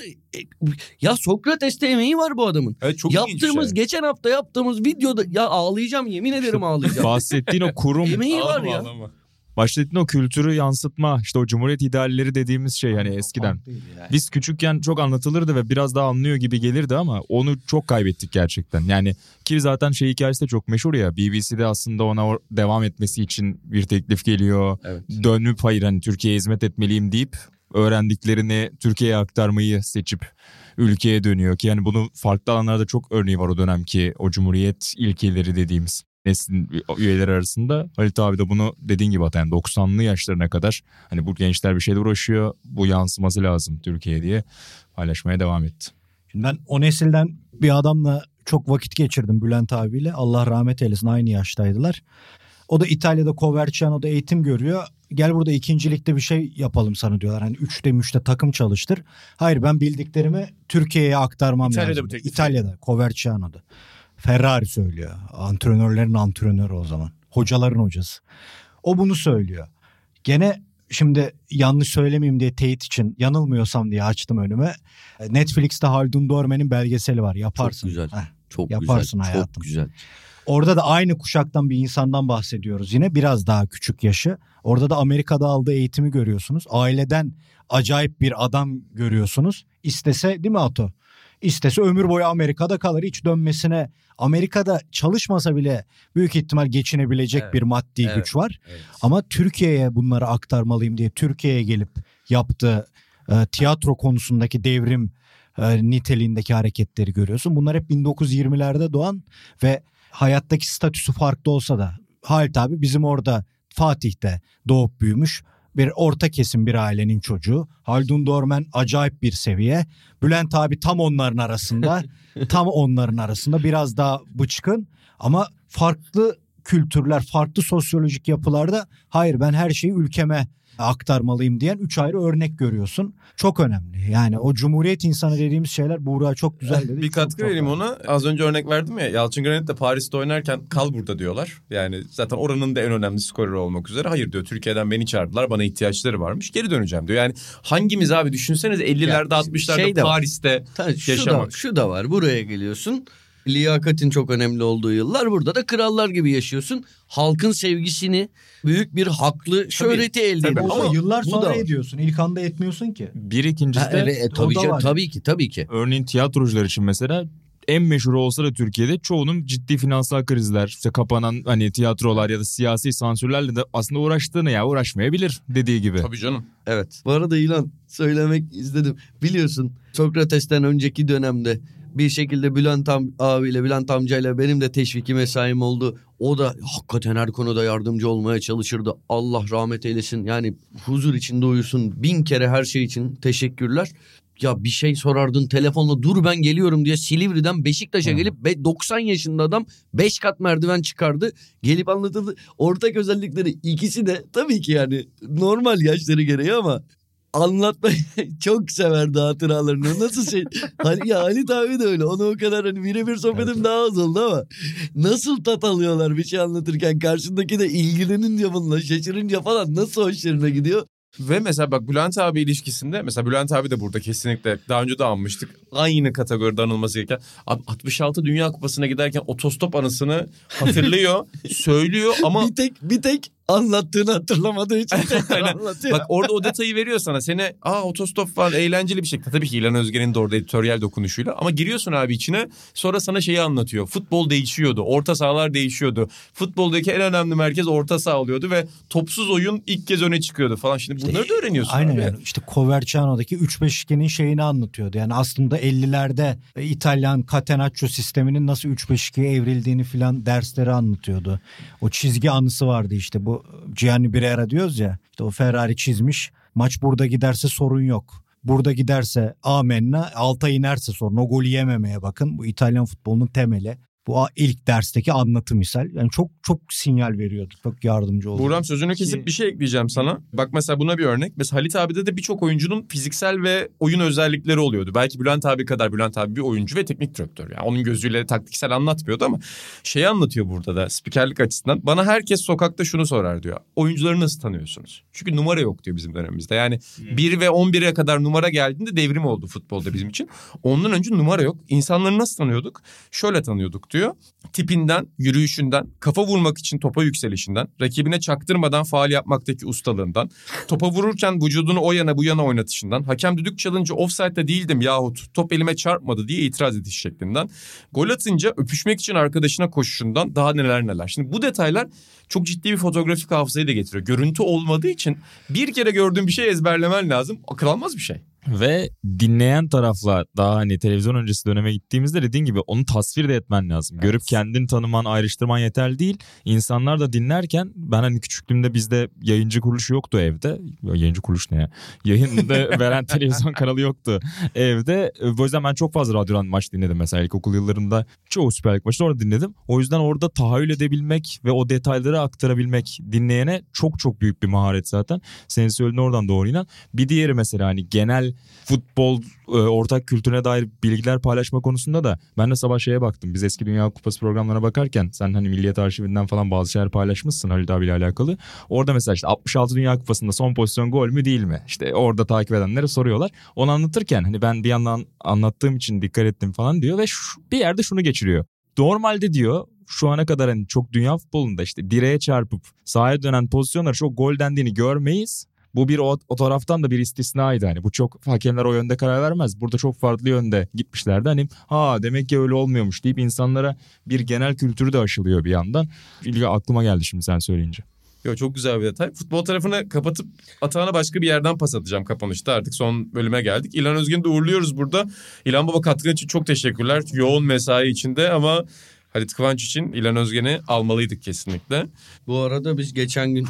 Speaker 2: ya Sokrates'te emeği var bu adamın.
Speaker 1: Evet, çok
Speaker 2: Yaptığımız
Speaker 1: şey.
Speaker 2: geçen hafta yaptığımız videoda ya ağlayacağım yemin ederim ağlayacağım.
Speaker 4: bahsettiğin o kurum
Speaker 2: Emeği var
Speaker 1: Ağlama,
Speaker 2: ya.
Speaker 1: ağlama.
Speaker 4: Bahsettiğin o kültürü yansıtma işte o cumhuriyet idealleri dediğimiz şey yani eskiden. Biz küçükken çok anlatılırdı ve biraz daha anlıyor gibi gelirdi ama onu çok kaybettik gerçekten. Yani ki zaten şey hikayesi de çok meşhur ya. BBC'de aslında ona devam etmesi için bir teklif geliyor.
Speaker 2: Evet.
Speaker 4: Dönüp hayır hani Türkiye'ye hizmet etmeliyim deyip öğrendiklerini Türkiye'ye aktarmayı seçip ülkeye dönüyor ki yani bunu farklı alanlarda çok örneği var o dönemki o cumhuriyet ilkeleri dediğimiz neslin üyeleri arasında. Halit abi de bunu dediğin gibi hatta yani 90'lı yaşlarına kadar hani bu gençler bir şeyle uğraşıyor bu yansıması lazım Türkiye'ye diye paylaşmaya devam etti.
Speaker 3: Şimdi ben o nesilden bir adamla çok vakit geçirdim Bülent abiyle. Allah rahmet eylesin aynı yaştaydılar. O da İtalya'da Coverciano'da eğitim görüyor. Gel burada ikincilikte bir şey yapalım sana diyorlar. Hani üçte müşte takım çalıştır. Hayır ben bildiklerimi Türkiye'ye aktarmam
Speaker 1: İtalya'da
Speaker 3: lazım.
Speaker 1: bu teklif.
Speaker 3: İtalya'da Coverciano'da. Ferrari söylüyor. Antrenörlerin antrenörü o zaman. Hocaların hocası. O bunu söylüyor. Gene şimdi yanlış söylemeyeyim diye teyit için yanılmıyorsam diye açtım önüme. Netflix'te Haldun Dorme'nin belgeseli var. Yaparsın.
Speaker 2: güzel.
Speaker 3: Heh.
Speaker 2: Çok
Speaker 3: Yaparsın
Speaker 2: güzel.
Speaker 3: hayatım.
Speaker 2: Çok güzel.
Speaker 3: Orada da aynı kuşaktan bir insandan bahsediyoruz yine biraz daha küçük yaşı. Orada da Amerika'da aldığı eğitimi görüyorsunuz. Aileden acayip bir adam görüyorsunuz. İstese değil mi Ato? İstese ömür boyu Amerika'da kalır. Hiç dönmesine Amerika'da çalışmasa bile büyük ihtimal geçinebilecek
Speaker 2: Evet.
Speaker 3: bir maddi
Speaker 2: Evet.
Speaker 3: güç var.
Speaker 2: Evet.
Speaker 3: Ama Türkiye'ye bunları aktarmalıyım diye Türkiye'ye gelip yaptığı e, tiyatro konusundaki devrim e, niteliğindeki hareketleri görüyorsun. Bunlar hep 1920'lerde doğan ve hayattaki statüsü farklı olsa da Halit abi bizim orada Fatih'te doğup büyümüş bir orta kesim bir ailenin çocuğu. Haldun Dormen acayip bir seviye. Bülent abi tam onların arasında. tam onların arasında biraz daha bıçkın ama farklı kültürler, farklı sosyolojik yapılarda hayır ben her şeyi ülkeme aktarmalıyım diyen üç ayrı örnek görüyorsun. Çok önemli. Yani o cumhuriyet insanı dediğimiz şeyler Buğra çok güzel dedi.
Speaker 1: Bir
Speaker 3: Çok
Speaker 1: katkı
Speaker 3: çok
Speaker 1: vereyim
Speaker 3: var.
Speaker 1: ona. Az önce örnek verdim ya. Yalçın Granit de Paris'te oynarken kal burada diyorlar. Yani zaten oranın da en önemli skoreri olmak üzere. Hayır diyor Türkiye'den beni çağırdılar. Bana ihtiyaçları varmış. Geri döneceğim diyor. Yani hangimiz abi düşünsenize 50'lerde 60'larda
Speaker 2: şey var.
Speaker 1: Paris'te
Speaker 2: Tabii şu da,
Speaker 1: yaşamak.
Speaker 2: şu da var. Buraya geliyorsun. Liyakatin çok önemli olduğu yıllar. Burada da krallar gibi yaşıyorsun. Halkın sevgisini, büyük bir haklı şöhreti elde
Speaker 1: tabii.
Speaker 2: ediyorsun.
Speaker 3: Ama yıllar sonra ediyorsun. İlk anda etmiyorsun ki.
Speaker 4: Bir ikincisi
Speaker 2: Ha,
Speaker 4: de
Speaker 2: evet, e, tabii,
Speaker 3: var.
Speaker 2: tabii ki tabii ki.
Speaker 4: örneğin tiyatrocular için mesela en meşhur olsa da Türkiye'de çoğunun ciddi finansal krizler, işte kapanan hani tiyatrolar ya da siyasi sansürlerle de aslında uğraştığını ya uğraşmayabilir dediği gibi.
Speaker 1: Tabii canım.
Speaker 2: Evet. Bu arada İlan söylemek istedim. Biliyorsun Sokrates'ten önceki dönemde bir şekilde Bülent Am abiyle Bülent amcayla benim de teşviki mesaim oldu. O da hakikaten her konuda yardımcı olmaya çalışırdı. Allah rahmet eylesin. Yani huzur içinde uyusun. Bin kere her şey için teşekkürler. Ya bir şey sorardın telefonla dur ben geliyorum diye Silivri'den Beşiktaş'a gelip be- 90 yaşında adam 5 kat merdiven çıkardı. Gelip anlatıldı. Ortak özellikleri ikisi de tabii ki yani normal yaşları gereği ama anlatmayı çok severdi hatıralarını. Nasıl şey? Hani ya Halit abi de öyle. Onu o kadar hani birebir sohbetim daha az oldu ama nasıl tat alıyorlar bir şey anlatırken karşındaki de ilgilenince bununla şaşırınca falan nasıl hoşlarına gidiyor.
Speaker 1: Ve mesela bak Bülent abi ilişkisinde mesela Bülent abi de burada kesinlikle daha önce de anmıştık. Aynı kategoride anılması gereken. Abi 66 Dünya Kupası'na giderken otostop anısını hatırlıyor, söylüyor ama
Speaker 2: Bir tek bir tek anlattığını hatırlamadığı için tekrar anlatıyor.
Speaker 1: Bak orada o detayı veriyor sana. Sene aa otostop falan eğlenceli bir şey. Tabii ki İlhan Özgen'in de orada editoryal dokunuşuyla. Ama giriyorsun abi içine sonra sana şeyi anlatıyor. Futbol değişiyordu. Orta sahalar değişiyordu. Futboldaki en önemli merkez orta saha oluyordu ve topsuz oyun ilk kez öne çıkıyordu falan. Şimdi bunları da öğreniyorsun
Speaker 3: Aynen
Speaker 1: abi.
Speaker 3: yani işte Coverciano'daki 3-5-2'nin şeyini anlatıyordu. Yani aslında 50'lerde İtalyan Catenaccio sisteminin nasıl 3-5-2'ye evrildiğini filan dersleri anlatıyordu. O çizgi anısı vardı işte bu Gianni Birera diyoruz ya işte o Ferrari çizmiş maç burada giderse sorun yok. Burada giderse amenna alta inerse sorun o golü yememeye bakın bu İtalyan futbolunun temeli. Bu ilk dersteki anlatı misal. Yani çok çok sinyal veriyordu. Çok yardımcı oldu.
Speaker 1: Buğram sözünü kesip bir şey ekleyeceğim sana. Bak mesela buna bir örnek. Mesela Halit abide de birçok oyuncunun fiziksel ve oyun özellikleri oluyordu. Belki Bülent abi kadar Bülent abi bir oyuncu ve teknik direktör. Yani onun gözüyle taktiksel anlatmıyordu ama şeyi anlatıyor burada da spikerlik açısından. Bana herkes sokakta şunu sorar diyor. Oyuncuları nasıl tanıyorsunuz? Çünkü numara yok diyor bizim dönemimizde. Yani 1 ve 11'e kadar numara geldiğinde devrim oldu futbolda bizim için. Ondan önce numara yok. İnsanları nasıl tanıyorduk? Şöyle tanıyorduk diyor. Tipinden, yürüyüşünden, kafa vurmak için topa yükselişinden, rakibine çaktırmadan faal yapmaktaki ustalığından, topa vururken vücudunu o yana bu yana oynatışından, hakem düdük çalınca offside'de değildim yahut top elime çarpmadı diye itiraz ediş şeklinden, gol atınca öpüşmek için arkadaşına koşuşundan daha neler neler. Şimdi bu detaylar çok ciddi bir fotoğrafik hafızayı da getiriyor. Görüntü olmadığı için bir kere gördüğün bir şey ezberlemen lazım. Akıl almaz bir şey.
Speaker 4: Ve dinleyen tarafla daha hani televizyon öncesi döneme gittiğimizde dediğin gibi onu tasvir de etmen lazım. Görüp kendini tanıman, ayrıştırman yeterli değil. İnsanlar da dinlerken ben hani küçüklüğümde bizde yayıncı kuruluş yoktu evde. Yayıncı kuruluş ne ya? Yayında veren televizyon kanalı yoktu evde. O yüzden ben çok fazla radyodan maç dinledim mesela ilkokul yıllarında. Çoğu Süper Lig maçını orada dinledim. O yüzden orada tahayyül edebilmek ve o detayları aktarabilmek dinleyene çok çok büyük bir maharet zaten. Senin söylediğin oradan doğru inan. Bir diğeri mesela hani genel futbol e, ortak kültürüne dair bilgiler paylaşma konusunda da ben de sabah şeye baktım. Biz eski Dünya Kupası programlarına bakarken sen hani Milliyet Arşivinden falan bazı şeyler paylaşmışsın Halit abiyle alakalı. Orada mesela işte 66 Dünya Kupası'nda son pozisyon gol mü değil mi? İşte orada takip edenlere soruyorlar. Onu anlatırken hani ben bir yandan anlattığım için dikkat ettim falan diyor ve şu, bir yerde şunu geçiriyor. Normalde diyor şu ana kadar hani çok dünya futbolunda işte direğe çarpıp sahaya dönen pozisyonlar çok gol dendiğini görmeyiz. Bu bir o, o taraftan da bir istisnaydı hani bu çok hakemler o yönde karar vermez. Burada çok farklı yönde gitmişlerdi hani ha demek ki öyle olmuyormuş deyip insanlara bir genel kültürü de aşılıyor bir yandan. İlgi aklıma geldi şimdi sen söyleyince.
Speaker 1: Yo, çok güzel bir detay. Futbol tarafını kapatıp Atahan'a başka bir yerden pas atacağım kapanışta. Artık son bölüme geldik. İlhan Özgen'i de uğurluyoruz burada. İlhan Baba katkın için çok teşekkürler. Yoğun mesai içinde ama Halit Kıvanç için İlhan Özgen'i almalıydık kesinlikle.
Speaker 2: Bu arada biz geçen gün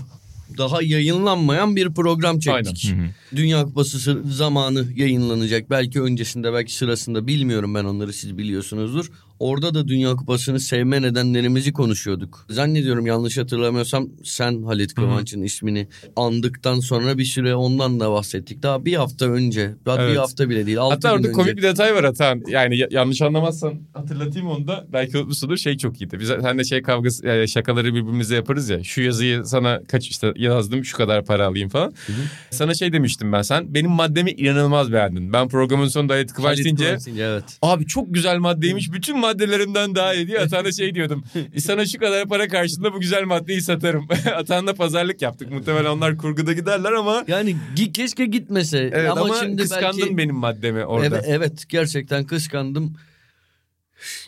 Speaker 2: daha yayınlanmayan bir program çektik. Dünya Kupası sı- zamanı yayınlanacak. Belki öncesinde belki sırasında bilmiyorum ben onları siz biliyorsunuzdur. Orada da Dünya Kupası'nı sevme nedenlerimizi konuşuyorduk. Zannediyorum yanlış hatırlamıyorsam sen Halit Kıvanç'ın ismini andıktan sonra bir süre ondan da bahsettik. Daha bir hafta önce. Daha
Speaker 1: Evet.
Speaker 2: bir hafta bile değil.
Speaker 1: Hatta orada
Speaker 2: önce.
Speaker 1: komik bir detay var Atahan. Yani ya- yanlış anlamazsan hatırlatayım onu da. Belki unutmuşsundur. Şey çok iyiydi. Biz hani şey kavgası yani şakaları birbirimize yaparız ya. Şu yazıyı sana kaç işte yazdım şu kadar para alayım falan. Sana şey demiştim ben sen. Benim maddemi inanılmaz beğendin. Ben programın sonunda Halit Kıvanç
Speaker 2: Halit
Speaker 1: deyince
Speaker 2: Kıvanç deyince, evet.
Speaker 1: Abi çok güzel maddeymiş. Bütün maddelerimden daha iyi diye Atahan'a şey diyordum. Sana şu kadar para karşılığında bu güzel maddeyi satarım. Atahan'la pazarlık yaptık. Muhtemelen onlar kurguda giderler ama...
Speaker 2: Yani keşke gitmese.
Speaker 1: Evet ama,
Speaker 2: ama, şimdi
Speaker 1: kıskandın
Speaker 2: belki...
Speaker 1: benim maddemi orada.
Speaker 2: Evet, evet gerçekten kıskandım.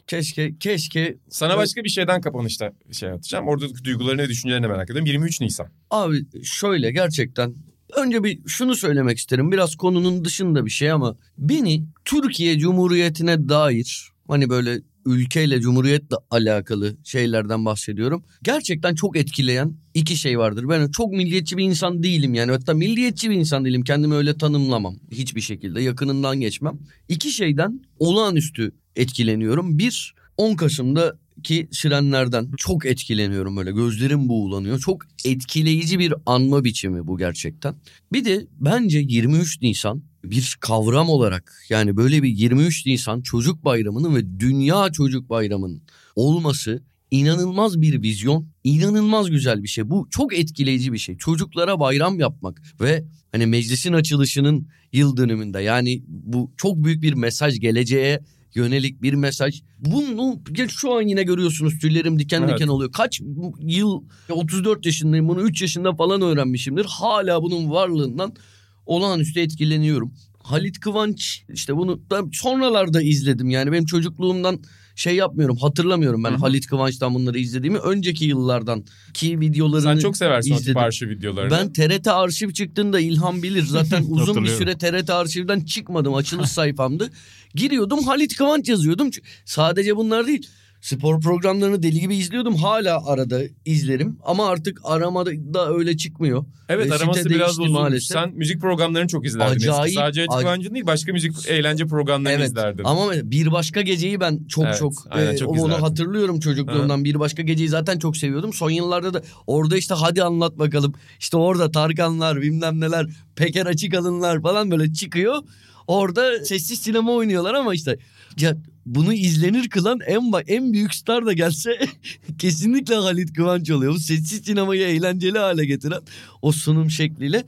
Speaker 2: Keşke keşke
Speaker 1: Sana başka bir şeyden kapanışta şey atacağım. Oradaki duygularını düşüncelerini merak ediyorum. 23 Nisan.
Speaker 2: Abi şöyle gerçekten önce bir şunu söylemek isterim. Biraz konunun dışında bir şey ama beni Türkiye Cumhuriyeti'ne dair hani böyle ülkeyle cumhuriyetle alakalı şeylerden bahsediyorum. Gerçekten çok etkileyen iki şey vardır. Ben çok milliyetçi bir insan değilim yani. Hatta milliyetçi bir insan değilim. Kendimi öyle tanımlamam hiçbir şekilde. Yakınından geçmem. İki şeyden olağanüstü etkileniyorum. Bir 10 Kasım'da ki sirenlerden çok etkileniyorum böyle gözlerim buğulanıyor. Çok etkileyici bir anma biçimi bu gerçekten. Bir de bence 23 Nisan bir kavram olarak yani böyle bir 23 Nisan çocuk bayramının ve dünya çocuk bayramının olması inanılmaz bir vizyon, inanılmaz güzel bir şey. Bu çok etkileyici bir şey. Çocuklara bayram yapmak ve hani meclisin açılışının yıl dönümünde yani bu çok büyük bir mesaj geleceğe yönelik bir mesaj. Bunu şu an yine görüyorsunuz tüylerim diken
Speaker 1: Evet.
Speaker 2: diken oluyor. Kaç yıl 34 yaşındayım bunu 3 yaşında falan öğrenmişimdir. Hala bunun varlığından olağanüstü etkileniyorum. Halit Kıvanç işte bunu ben sonralarda izledim yani benim çocukluğumdan şey yapmıyorum hatırlamıyorum ben
Speaker 1: Hı hı.
Speaker 2: Halit Kıvanç'tan bunları izlediğimi önceki yıllardan ki videolarını
Speaker 1: Sen çok seversin o tip
Speaker 2: izledim.
Speaker 1: arşiv videolarını.
Speaker 2: Ben TRT arşiv çıktığında İlhan bilir zaten uzun bir süre TRT arşivden çıkmadım açılış sayfamdı. Giriyordum Halit Kıvanç yazıyordum. Sadece bunlar değil. Spor programlarını deli gibi izliyordum. Hala arada izlerim ama artık aramada da öyle çıkmıyor.
Speaker 1: Evet
Speaker 2: Ve
Speaker 1: araması biraz uzun.
Speaker 2: maalesef.
Speaker 1: Sen müzik programlarını çok izlerdin. eski.
Speaker 2: Acayip,
Speaker 1: Sadece Halit
Speaker 2: ac-
Speaker 1: değil başka müzik eğlence programlarını
Speaker 2: Evet
Speaker 1: izlerdin.
Speaker 2: ama bir başka geceyi ben çok
Speaker 1: Evet,
Speaker 2: çok,
Speaker 1: aynen,
Speaker 2: e,
Speaker 1: çok
Speaker 2: onu
Speaker 1: izlerdim.
Speaker 2: hatırlıyorum çocukluğumdan. Bir başka geceyi zaten çok seviyordum. Son yıllarda da orada işte hadi anlat bakalım. İşte orada Tarkanlar bilmem neler Peker açık alınlar falan böyle çıkıyor. Orada sessiz sinema oynuyorlar ama işte ya bunu izlenir kılan en en büyük star da gelse kesinlikle Halit Kıvanç oluyor. Bu sessiz sinemayı eğlenceli hale getiren o sunum şekliyle.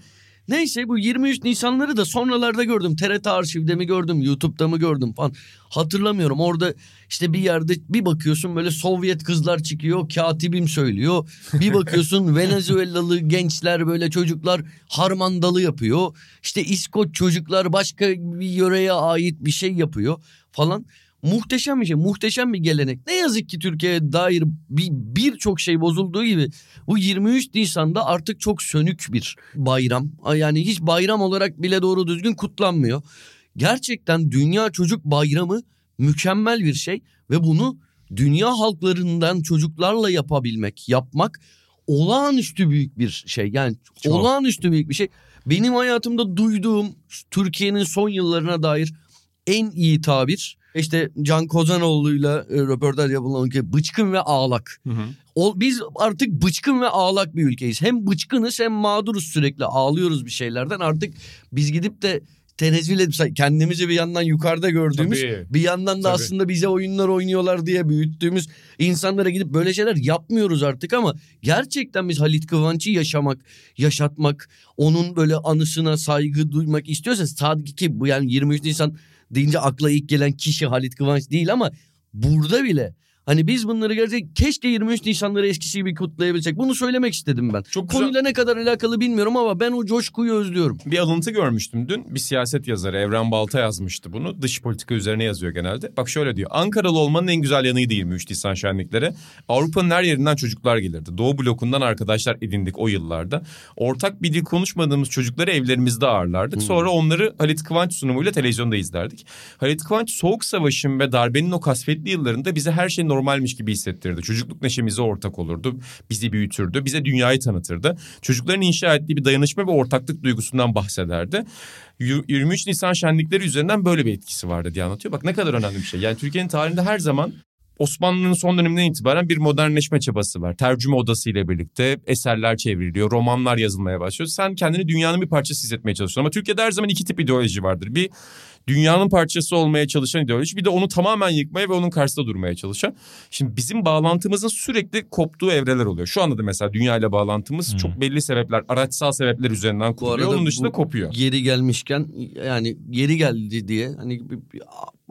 Speaker 2: Neyse bu 23 Nisanları da sonralarda gördüm. TRT arşivde mi gördüm, YouTube'da mı gördüm falan. Hatırlamıyorum. Orada işte bir yerde bir bakıyorsun böyle Sovyet kızlar çıkıyor, katibim söylüyor. Bir bakıyorsun Venezuelalı gençler böyle çocuklar harmandalı yapıyor. İşte İskoç çocuklar başka bir yöreye ait bir şey yapıyor falan. Muhteşem bir şey, muhteşem bir gelenek. Ne yazık ki Türkiye'ye dair bir birçok şey bozulduğu gibi bu 23 Nisan'da artık çok sönük bir bayram. Yani hiç bayram olarak bile doğru düzgün kutlanmıyor. Gerçekten Dünya Çocuk Bayramı mükemmel bir şey ve bunu dünya halklarından çocuklarla yapabilmek, yapmak olağanüstü büyük bir şey. Yani
Speaker 1: Çok.
Speaker 2: olağanüstü büyük bir şey. Benim hayatımda duyduğum Türkiye'nin son yıllarına dair en iyi tabir işte Can Kozanoğlu'yla e, röportaj yapılan ki bıçkın ve ağlak.
Speaker 1: Hı hı.
Speaker 2: O, biz artık bıçkın ve ağlak bir ülkeyiz. Hem bıçkınız hem mağduruz sürekli ağlıyoruz bir şeylerden. Artık biz gidip de tenezzül edip kendimizi bir yandan yukarıda gördüğümüz
Speaker 1: Tabii.
Speaker 2: bir yandan da
Speaker 1: Tabii.
Speaker 2: aslında bize oyunlar oynuyorlar diye büyüttüğümüz insanlara gidip böyle şeyler yapmıyoruz artık ama gerçekten biz Halit Kıvanç'ı yaşamak, yaşatmak, onun böyle anısına saygı duymak istiyorsa sadece ki bu yani 23 Nisan deyince akla ilk gelen kişi Halit Kıvanç değil ama burada bile hani biz bunları gerçek keşke 23 Nisanları eskisi gibi kutlayabilsek. Bunu söylemek istedim ben.
Speaker 1: Çok güzel.
Speaker 2: Konuyla ne kadar alakalı bilmiyorum ama ben o coşkuyu özlüyorum.
Speaker 1: Bir alıntı görmüştüm dün. Bir siyaset yazarı Evren Balta yazmıştı bunu. Dış politika üzerine yazıyor genelde. Bak şöyle diyor. Ankaralı olmanın en güzel yanıydı 23 Nisan şenlikleri. Avrupa'nın her yerinden çocuklar gelirdi. Doğu blokundan arkadaşlar edindik o yıllarda. Ortak bir dil konuşmadığımız çocukları evlerimizde ağırlardık. Sonra onları Halit Kıvanç sunumuyla televizyonda izlerdik. Halit Kıvanç Soğuk Savaş'ın ve darbenin o kasvetli yıllarında bize her şey normalmiş gibi hissettirdi. Çocukluk neşemize ortak olurdu. Bizi büyütürdü. Bize dünyayı tanıtırdı. Çocukların inşa ettiği bir dayanışma ve ortaklık duygusundan bahsederdi. Yu- 23 Nisan şenlikleri üzerinden böyle bir etkisi vardı diye anlatıyor. Bak ne kadar önemli bir şey. Yani Türkiye'nin tarihinde her zaman Osmanlı'nın son döneminden itibaren bir modernleşme çabası var. Tercüme odası ile birlikte eserler çevriliyor, romanlar yazılmaya başlıyor. Sen kendini dünyanın bir parçası hissetmeye çalışıyorsun. Ama Türkiye'de her zaman iki tip ideoloji vardır. Bir dünyanın parçası olmaya çalışan ideoloji, bir de onu tamamen yıkmaya ve onun karşısında durmaya çalışan. Şimdi bizim bağlantımızın sürekli koptuğu evreler oluyor. Şu anda da mesela dünya ile bağlantımız çok belli sebepler, araçsal sebepler üzerinden kuruluyor. Onun dışında kopuyor.
Speaker 2: Geri gelmişken yani geri geldi diye hani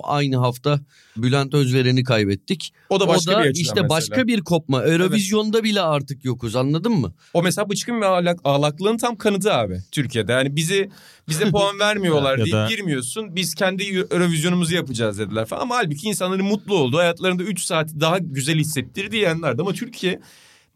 Speaker 2: aynı hafta Bülent Özveren'i kaybettik.
Speaker 1: O da başka
Speaker 2: o da
Speaker 1: bir
Speaker 2: işte
Speaker 1: mesela.
Speaker 2: başka bir kopma. Eurovizyonda bile artık yokuz anladın mı?
Speaker 1: O mesela bıçkın ve ağlak, ağlaklığın tam kanıtı abi Türkiye'de. Yani bizi bize puan vermiyorlar deyip
Speaker 4: da-
Speaker 1: girmiyorsun. Biz kendi Eurovizyonumuzu yapacağız dediler falan. Ama halbuki insanların mutlu olduğu hayatlarında 3 saati daha güzel hissettir diyenlerdi. Ama Türkiye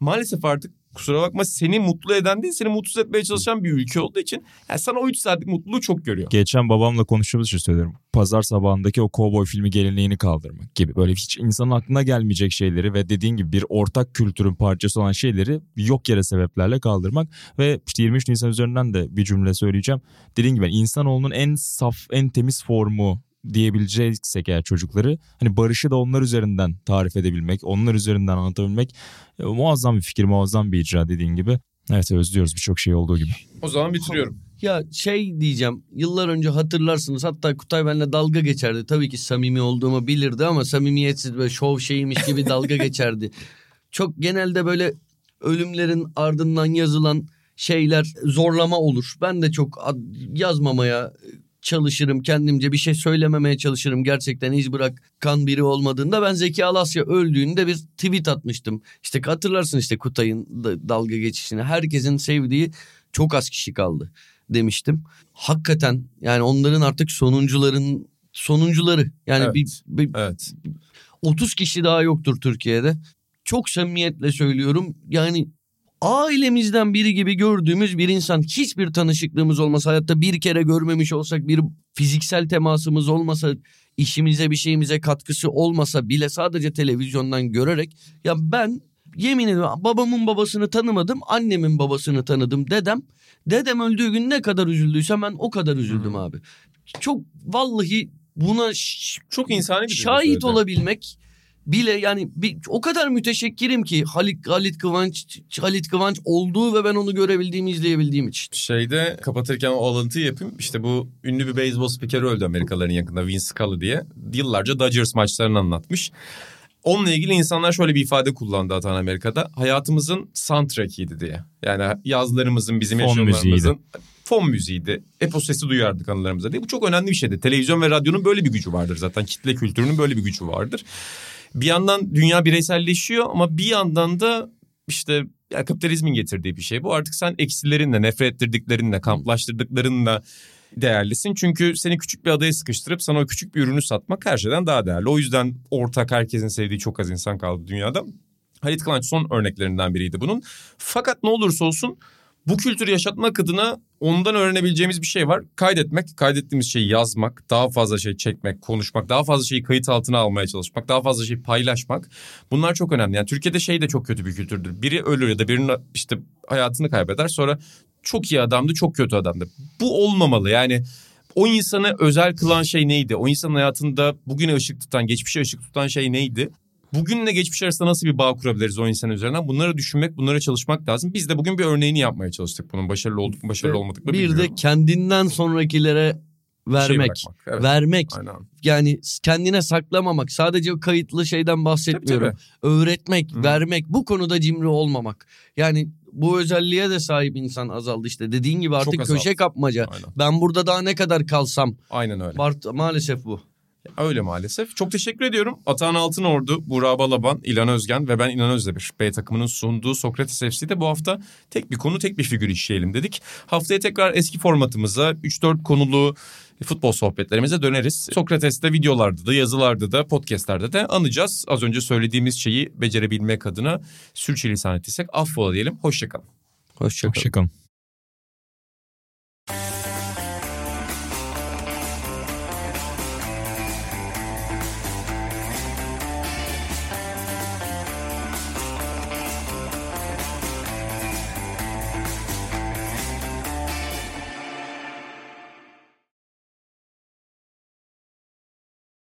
Speaker 1: maalesef artık kusura bakma seni mutlu eden değil seni mutsuz etmeye çalışan bir ülke olduğu için yani sana o 3 saatlik mutluluğu çok görüyor.
Speaker 4: Geçen babamla konuştuğumuz için söylüyorum. Pazar sabahındaki o kovboy filmi geleneğini kaldırmak gibi. Böyle hiç insanın aklına gelmeyecek şeyleri ve dediğin gibi bir ortak kültürün parçası olan şeyleri yok yere sebeplerle kaldırmak. Ve işte 23 Nisan üzerinden de bir cümle söyleyeceğim. Dediğin gibi insanoğlunun en saf, en temiz formu diyebileceksek eğer çocukları hani barışı da onlar üzerinden tarif edebilmek, onlar üzerinden anlatabilmek e, muazzam bir fikir, muazzam bir icra dediğin gibi. Evet özlüyoruz birçok şey olduğu gibi.
Speaker 1: O zaman bitiriyorum.
Speaker 2: Ya şey diyeceğim yıllar önce hatırlarsınız hatta Kutay benimle dalga geçerdi. Tabii ki samimi olduğumu bilirdi ama samimiyetsiz böyle şov şeymiş gibi dalga geçerdi. Çok genelde böyle ölümlerin ardından yazılan şeyler zorlama olur. Ben de çok yazmamaya çalışırım kendimce bir şey söylememeye çalışırım gerçekten iz bırakan biri olmadığında ben Zeki Alasya öldüğünde bir tweet atmıştım. İşte hatırlarsın işte Kutay'ın da- dalga geçişini herkesin sevdiği çok az kişi kaldı demiştim. Hakikaten yani onların artık sonuncuların sonuncuları yani
Speaker 1: Evet.
Speaker 2: bir, bir
Speaker 1: Evet.
Speaker 2: 30 kişi daha yoktur Türkiye'de. Çok samimiyetle söylüyorum. Yani ailemizden biri gibi gördüğümüz bir insan hiçbir tanışıklığımız olmasa hayatta bir kere görmemiş olsak bir fiziksel temasımız olmasa işimize bir şeyimize katkısı olmasa bile sadece televizyondan görerek ya ben yemin ediyorum babamın babasını tanımadım annemin babasını tanıdım dedem dedem öldüğü gün ne kadar üzüldüysem ben o kadar üzüldüm abi. Çok vallahi buna
Speaker 1: Çok insani bir
Speaker 2: şahit olabilmek bile yani bir, o kadar müteşekkirim ki Halit, Halit Kıvanç Halit Kıvanç olduğu ve ben onu görebildiğimi izleyebildiğim için.
Speaker 1: Şeyde kapatırken o alıntıyı yapayım. İşte bu ünlü bir beyzbol spikeri öldü Amerikalıların yakında Vince Scully diye. Yıllarca Dodgers maçlarını anlatmış. Onunla ilgili insanlar şöyle bir ifade kullandı Atan Amerika'da. Hayatımızın soundtrack'iydi diye. Yani yazlarımızın bizim
Speaker 4: Fon
Speaker 1: yaşamlarımızın
Speaker 4: müziğiydi.
Speaker 1: fon müziğiydi. Epo sesi duyardık anılarımıza diye. Bu çok önemli bir şeydi. Televizyon ve radyonun böyle bir gücü vardır zaten. Kitle kültürünün böyle bir gücü vardır. Bir yandan dünya bireyselleşiyor ama bir yandan da işte ya kapitalizmin getirdiği bir şey bu. Artık sen eksilerinle, nefret ettirdiklerinle, kamplaştırdıklarınla değerlisin. Çünkü seni küçük bir adaya sıkıştırıp sana o küçük bir ürünü satmak her şeyden daha değerli. O yüzden ortak herkesin sevdiği çok az insan kaldı dünyada. Halit Kıvanç son örneklerinden biriydi bunun. Fakat ne olursa olsun bu kültürü yaşatmak adına ondan öğrenebileceğimiz bir şey var. Kaydetmek, kaydettiğimiz şeyi yazmak, daha fazla şey çekmek, konuşmak, daha fazla şeyi kayıt altına almaya çalışmak, daha fazla şeyi paylaşmak. Bunlar çok önemli. Yani Türkiye'de şey de çok kötü bir kültürdür. Biri ölür ya da birinin işte hayatını kaybeder sonra çok iyi adamdı, çok kötü adamdı. Bu olmamalı. Yani o insanı özel kılan şey neydi? O insanın hayatında bugüne ışık tutan, geçmişe ışık tutan şey neydi? Bugünle geçmiş arasında nasıl bir bağ kurabiliriz o insan üzerinden? Bunları düşünmek, bunlara çalışmak lazım. Biz de bugün bir örneğini yapmaya çalıştık bunun. Başarılı olduk mu, başarılı olmadık mı
Speaker 2: Bir
Speaker 1: bilmiyorum.
Speaker 2: de kendinden sonrakilere
Speaker 1: Bir şey
Speaker 2: vermek.
Speaker 1: bırakmak, evet.
Speaker 2: Vermek.
Speaker 1: Aynen.
Speaker 2: Yani kendine saklamamak. Sadece o kayıtlı şeyden bahsetmiyorum.
Speaker 1: Tabii,
Speaker 2: Öğretmek,
Speaker 1: Hı.
Speaker 2: vermek. Bu konuda cimri olmamak. Yani bu özelliğe de sahip insan azaldı işte. Dediğin gibi artık köşe kapmaca.
Speaker 1: Aynen.
Speaker 2: Ben burada daha ne kadar kalsam.
Speaker 1: Aynen öyle.
Speaker 2: Var, maalesef bu.
Speaker 1: Öyle maalesef. Çok teşekkür ediyorum. Atahan Altınordu, Burak Balaban, İlhan Özgen ve ben İlhan Özdemir. B takımının sunduğu Sokrates FC'de bu hafta tek bir konu tek bir figür işleyelim dedik. Haftaya tekrar eski formatımıza 3-4 konulu futbol sohbetlerimize döneriz. Sokrates'te videolarda da yazılarda da podcastlerde de anacağız. Az önce söylediğimiz şeyi becerebilmek adına sürçülisan ettiysek affola diyelim. Hoşçakalın.
Speaker 2: Hoşçakalın.
Speaker 4: Hoşçakalın.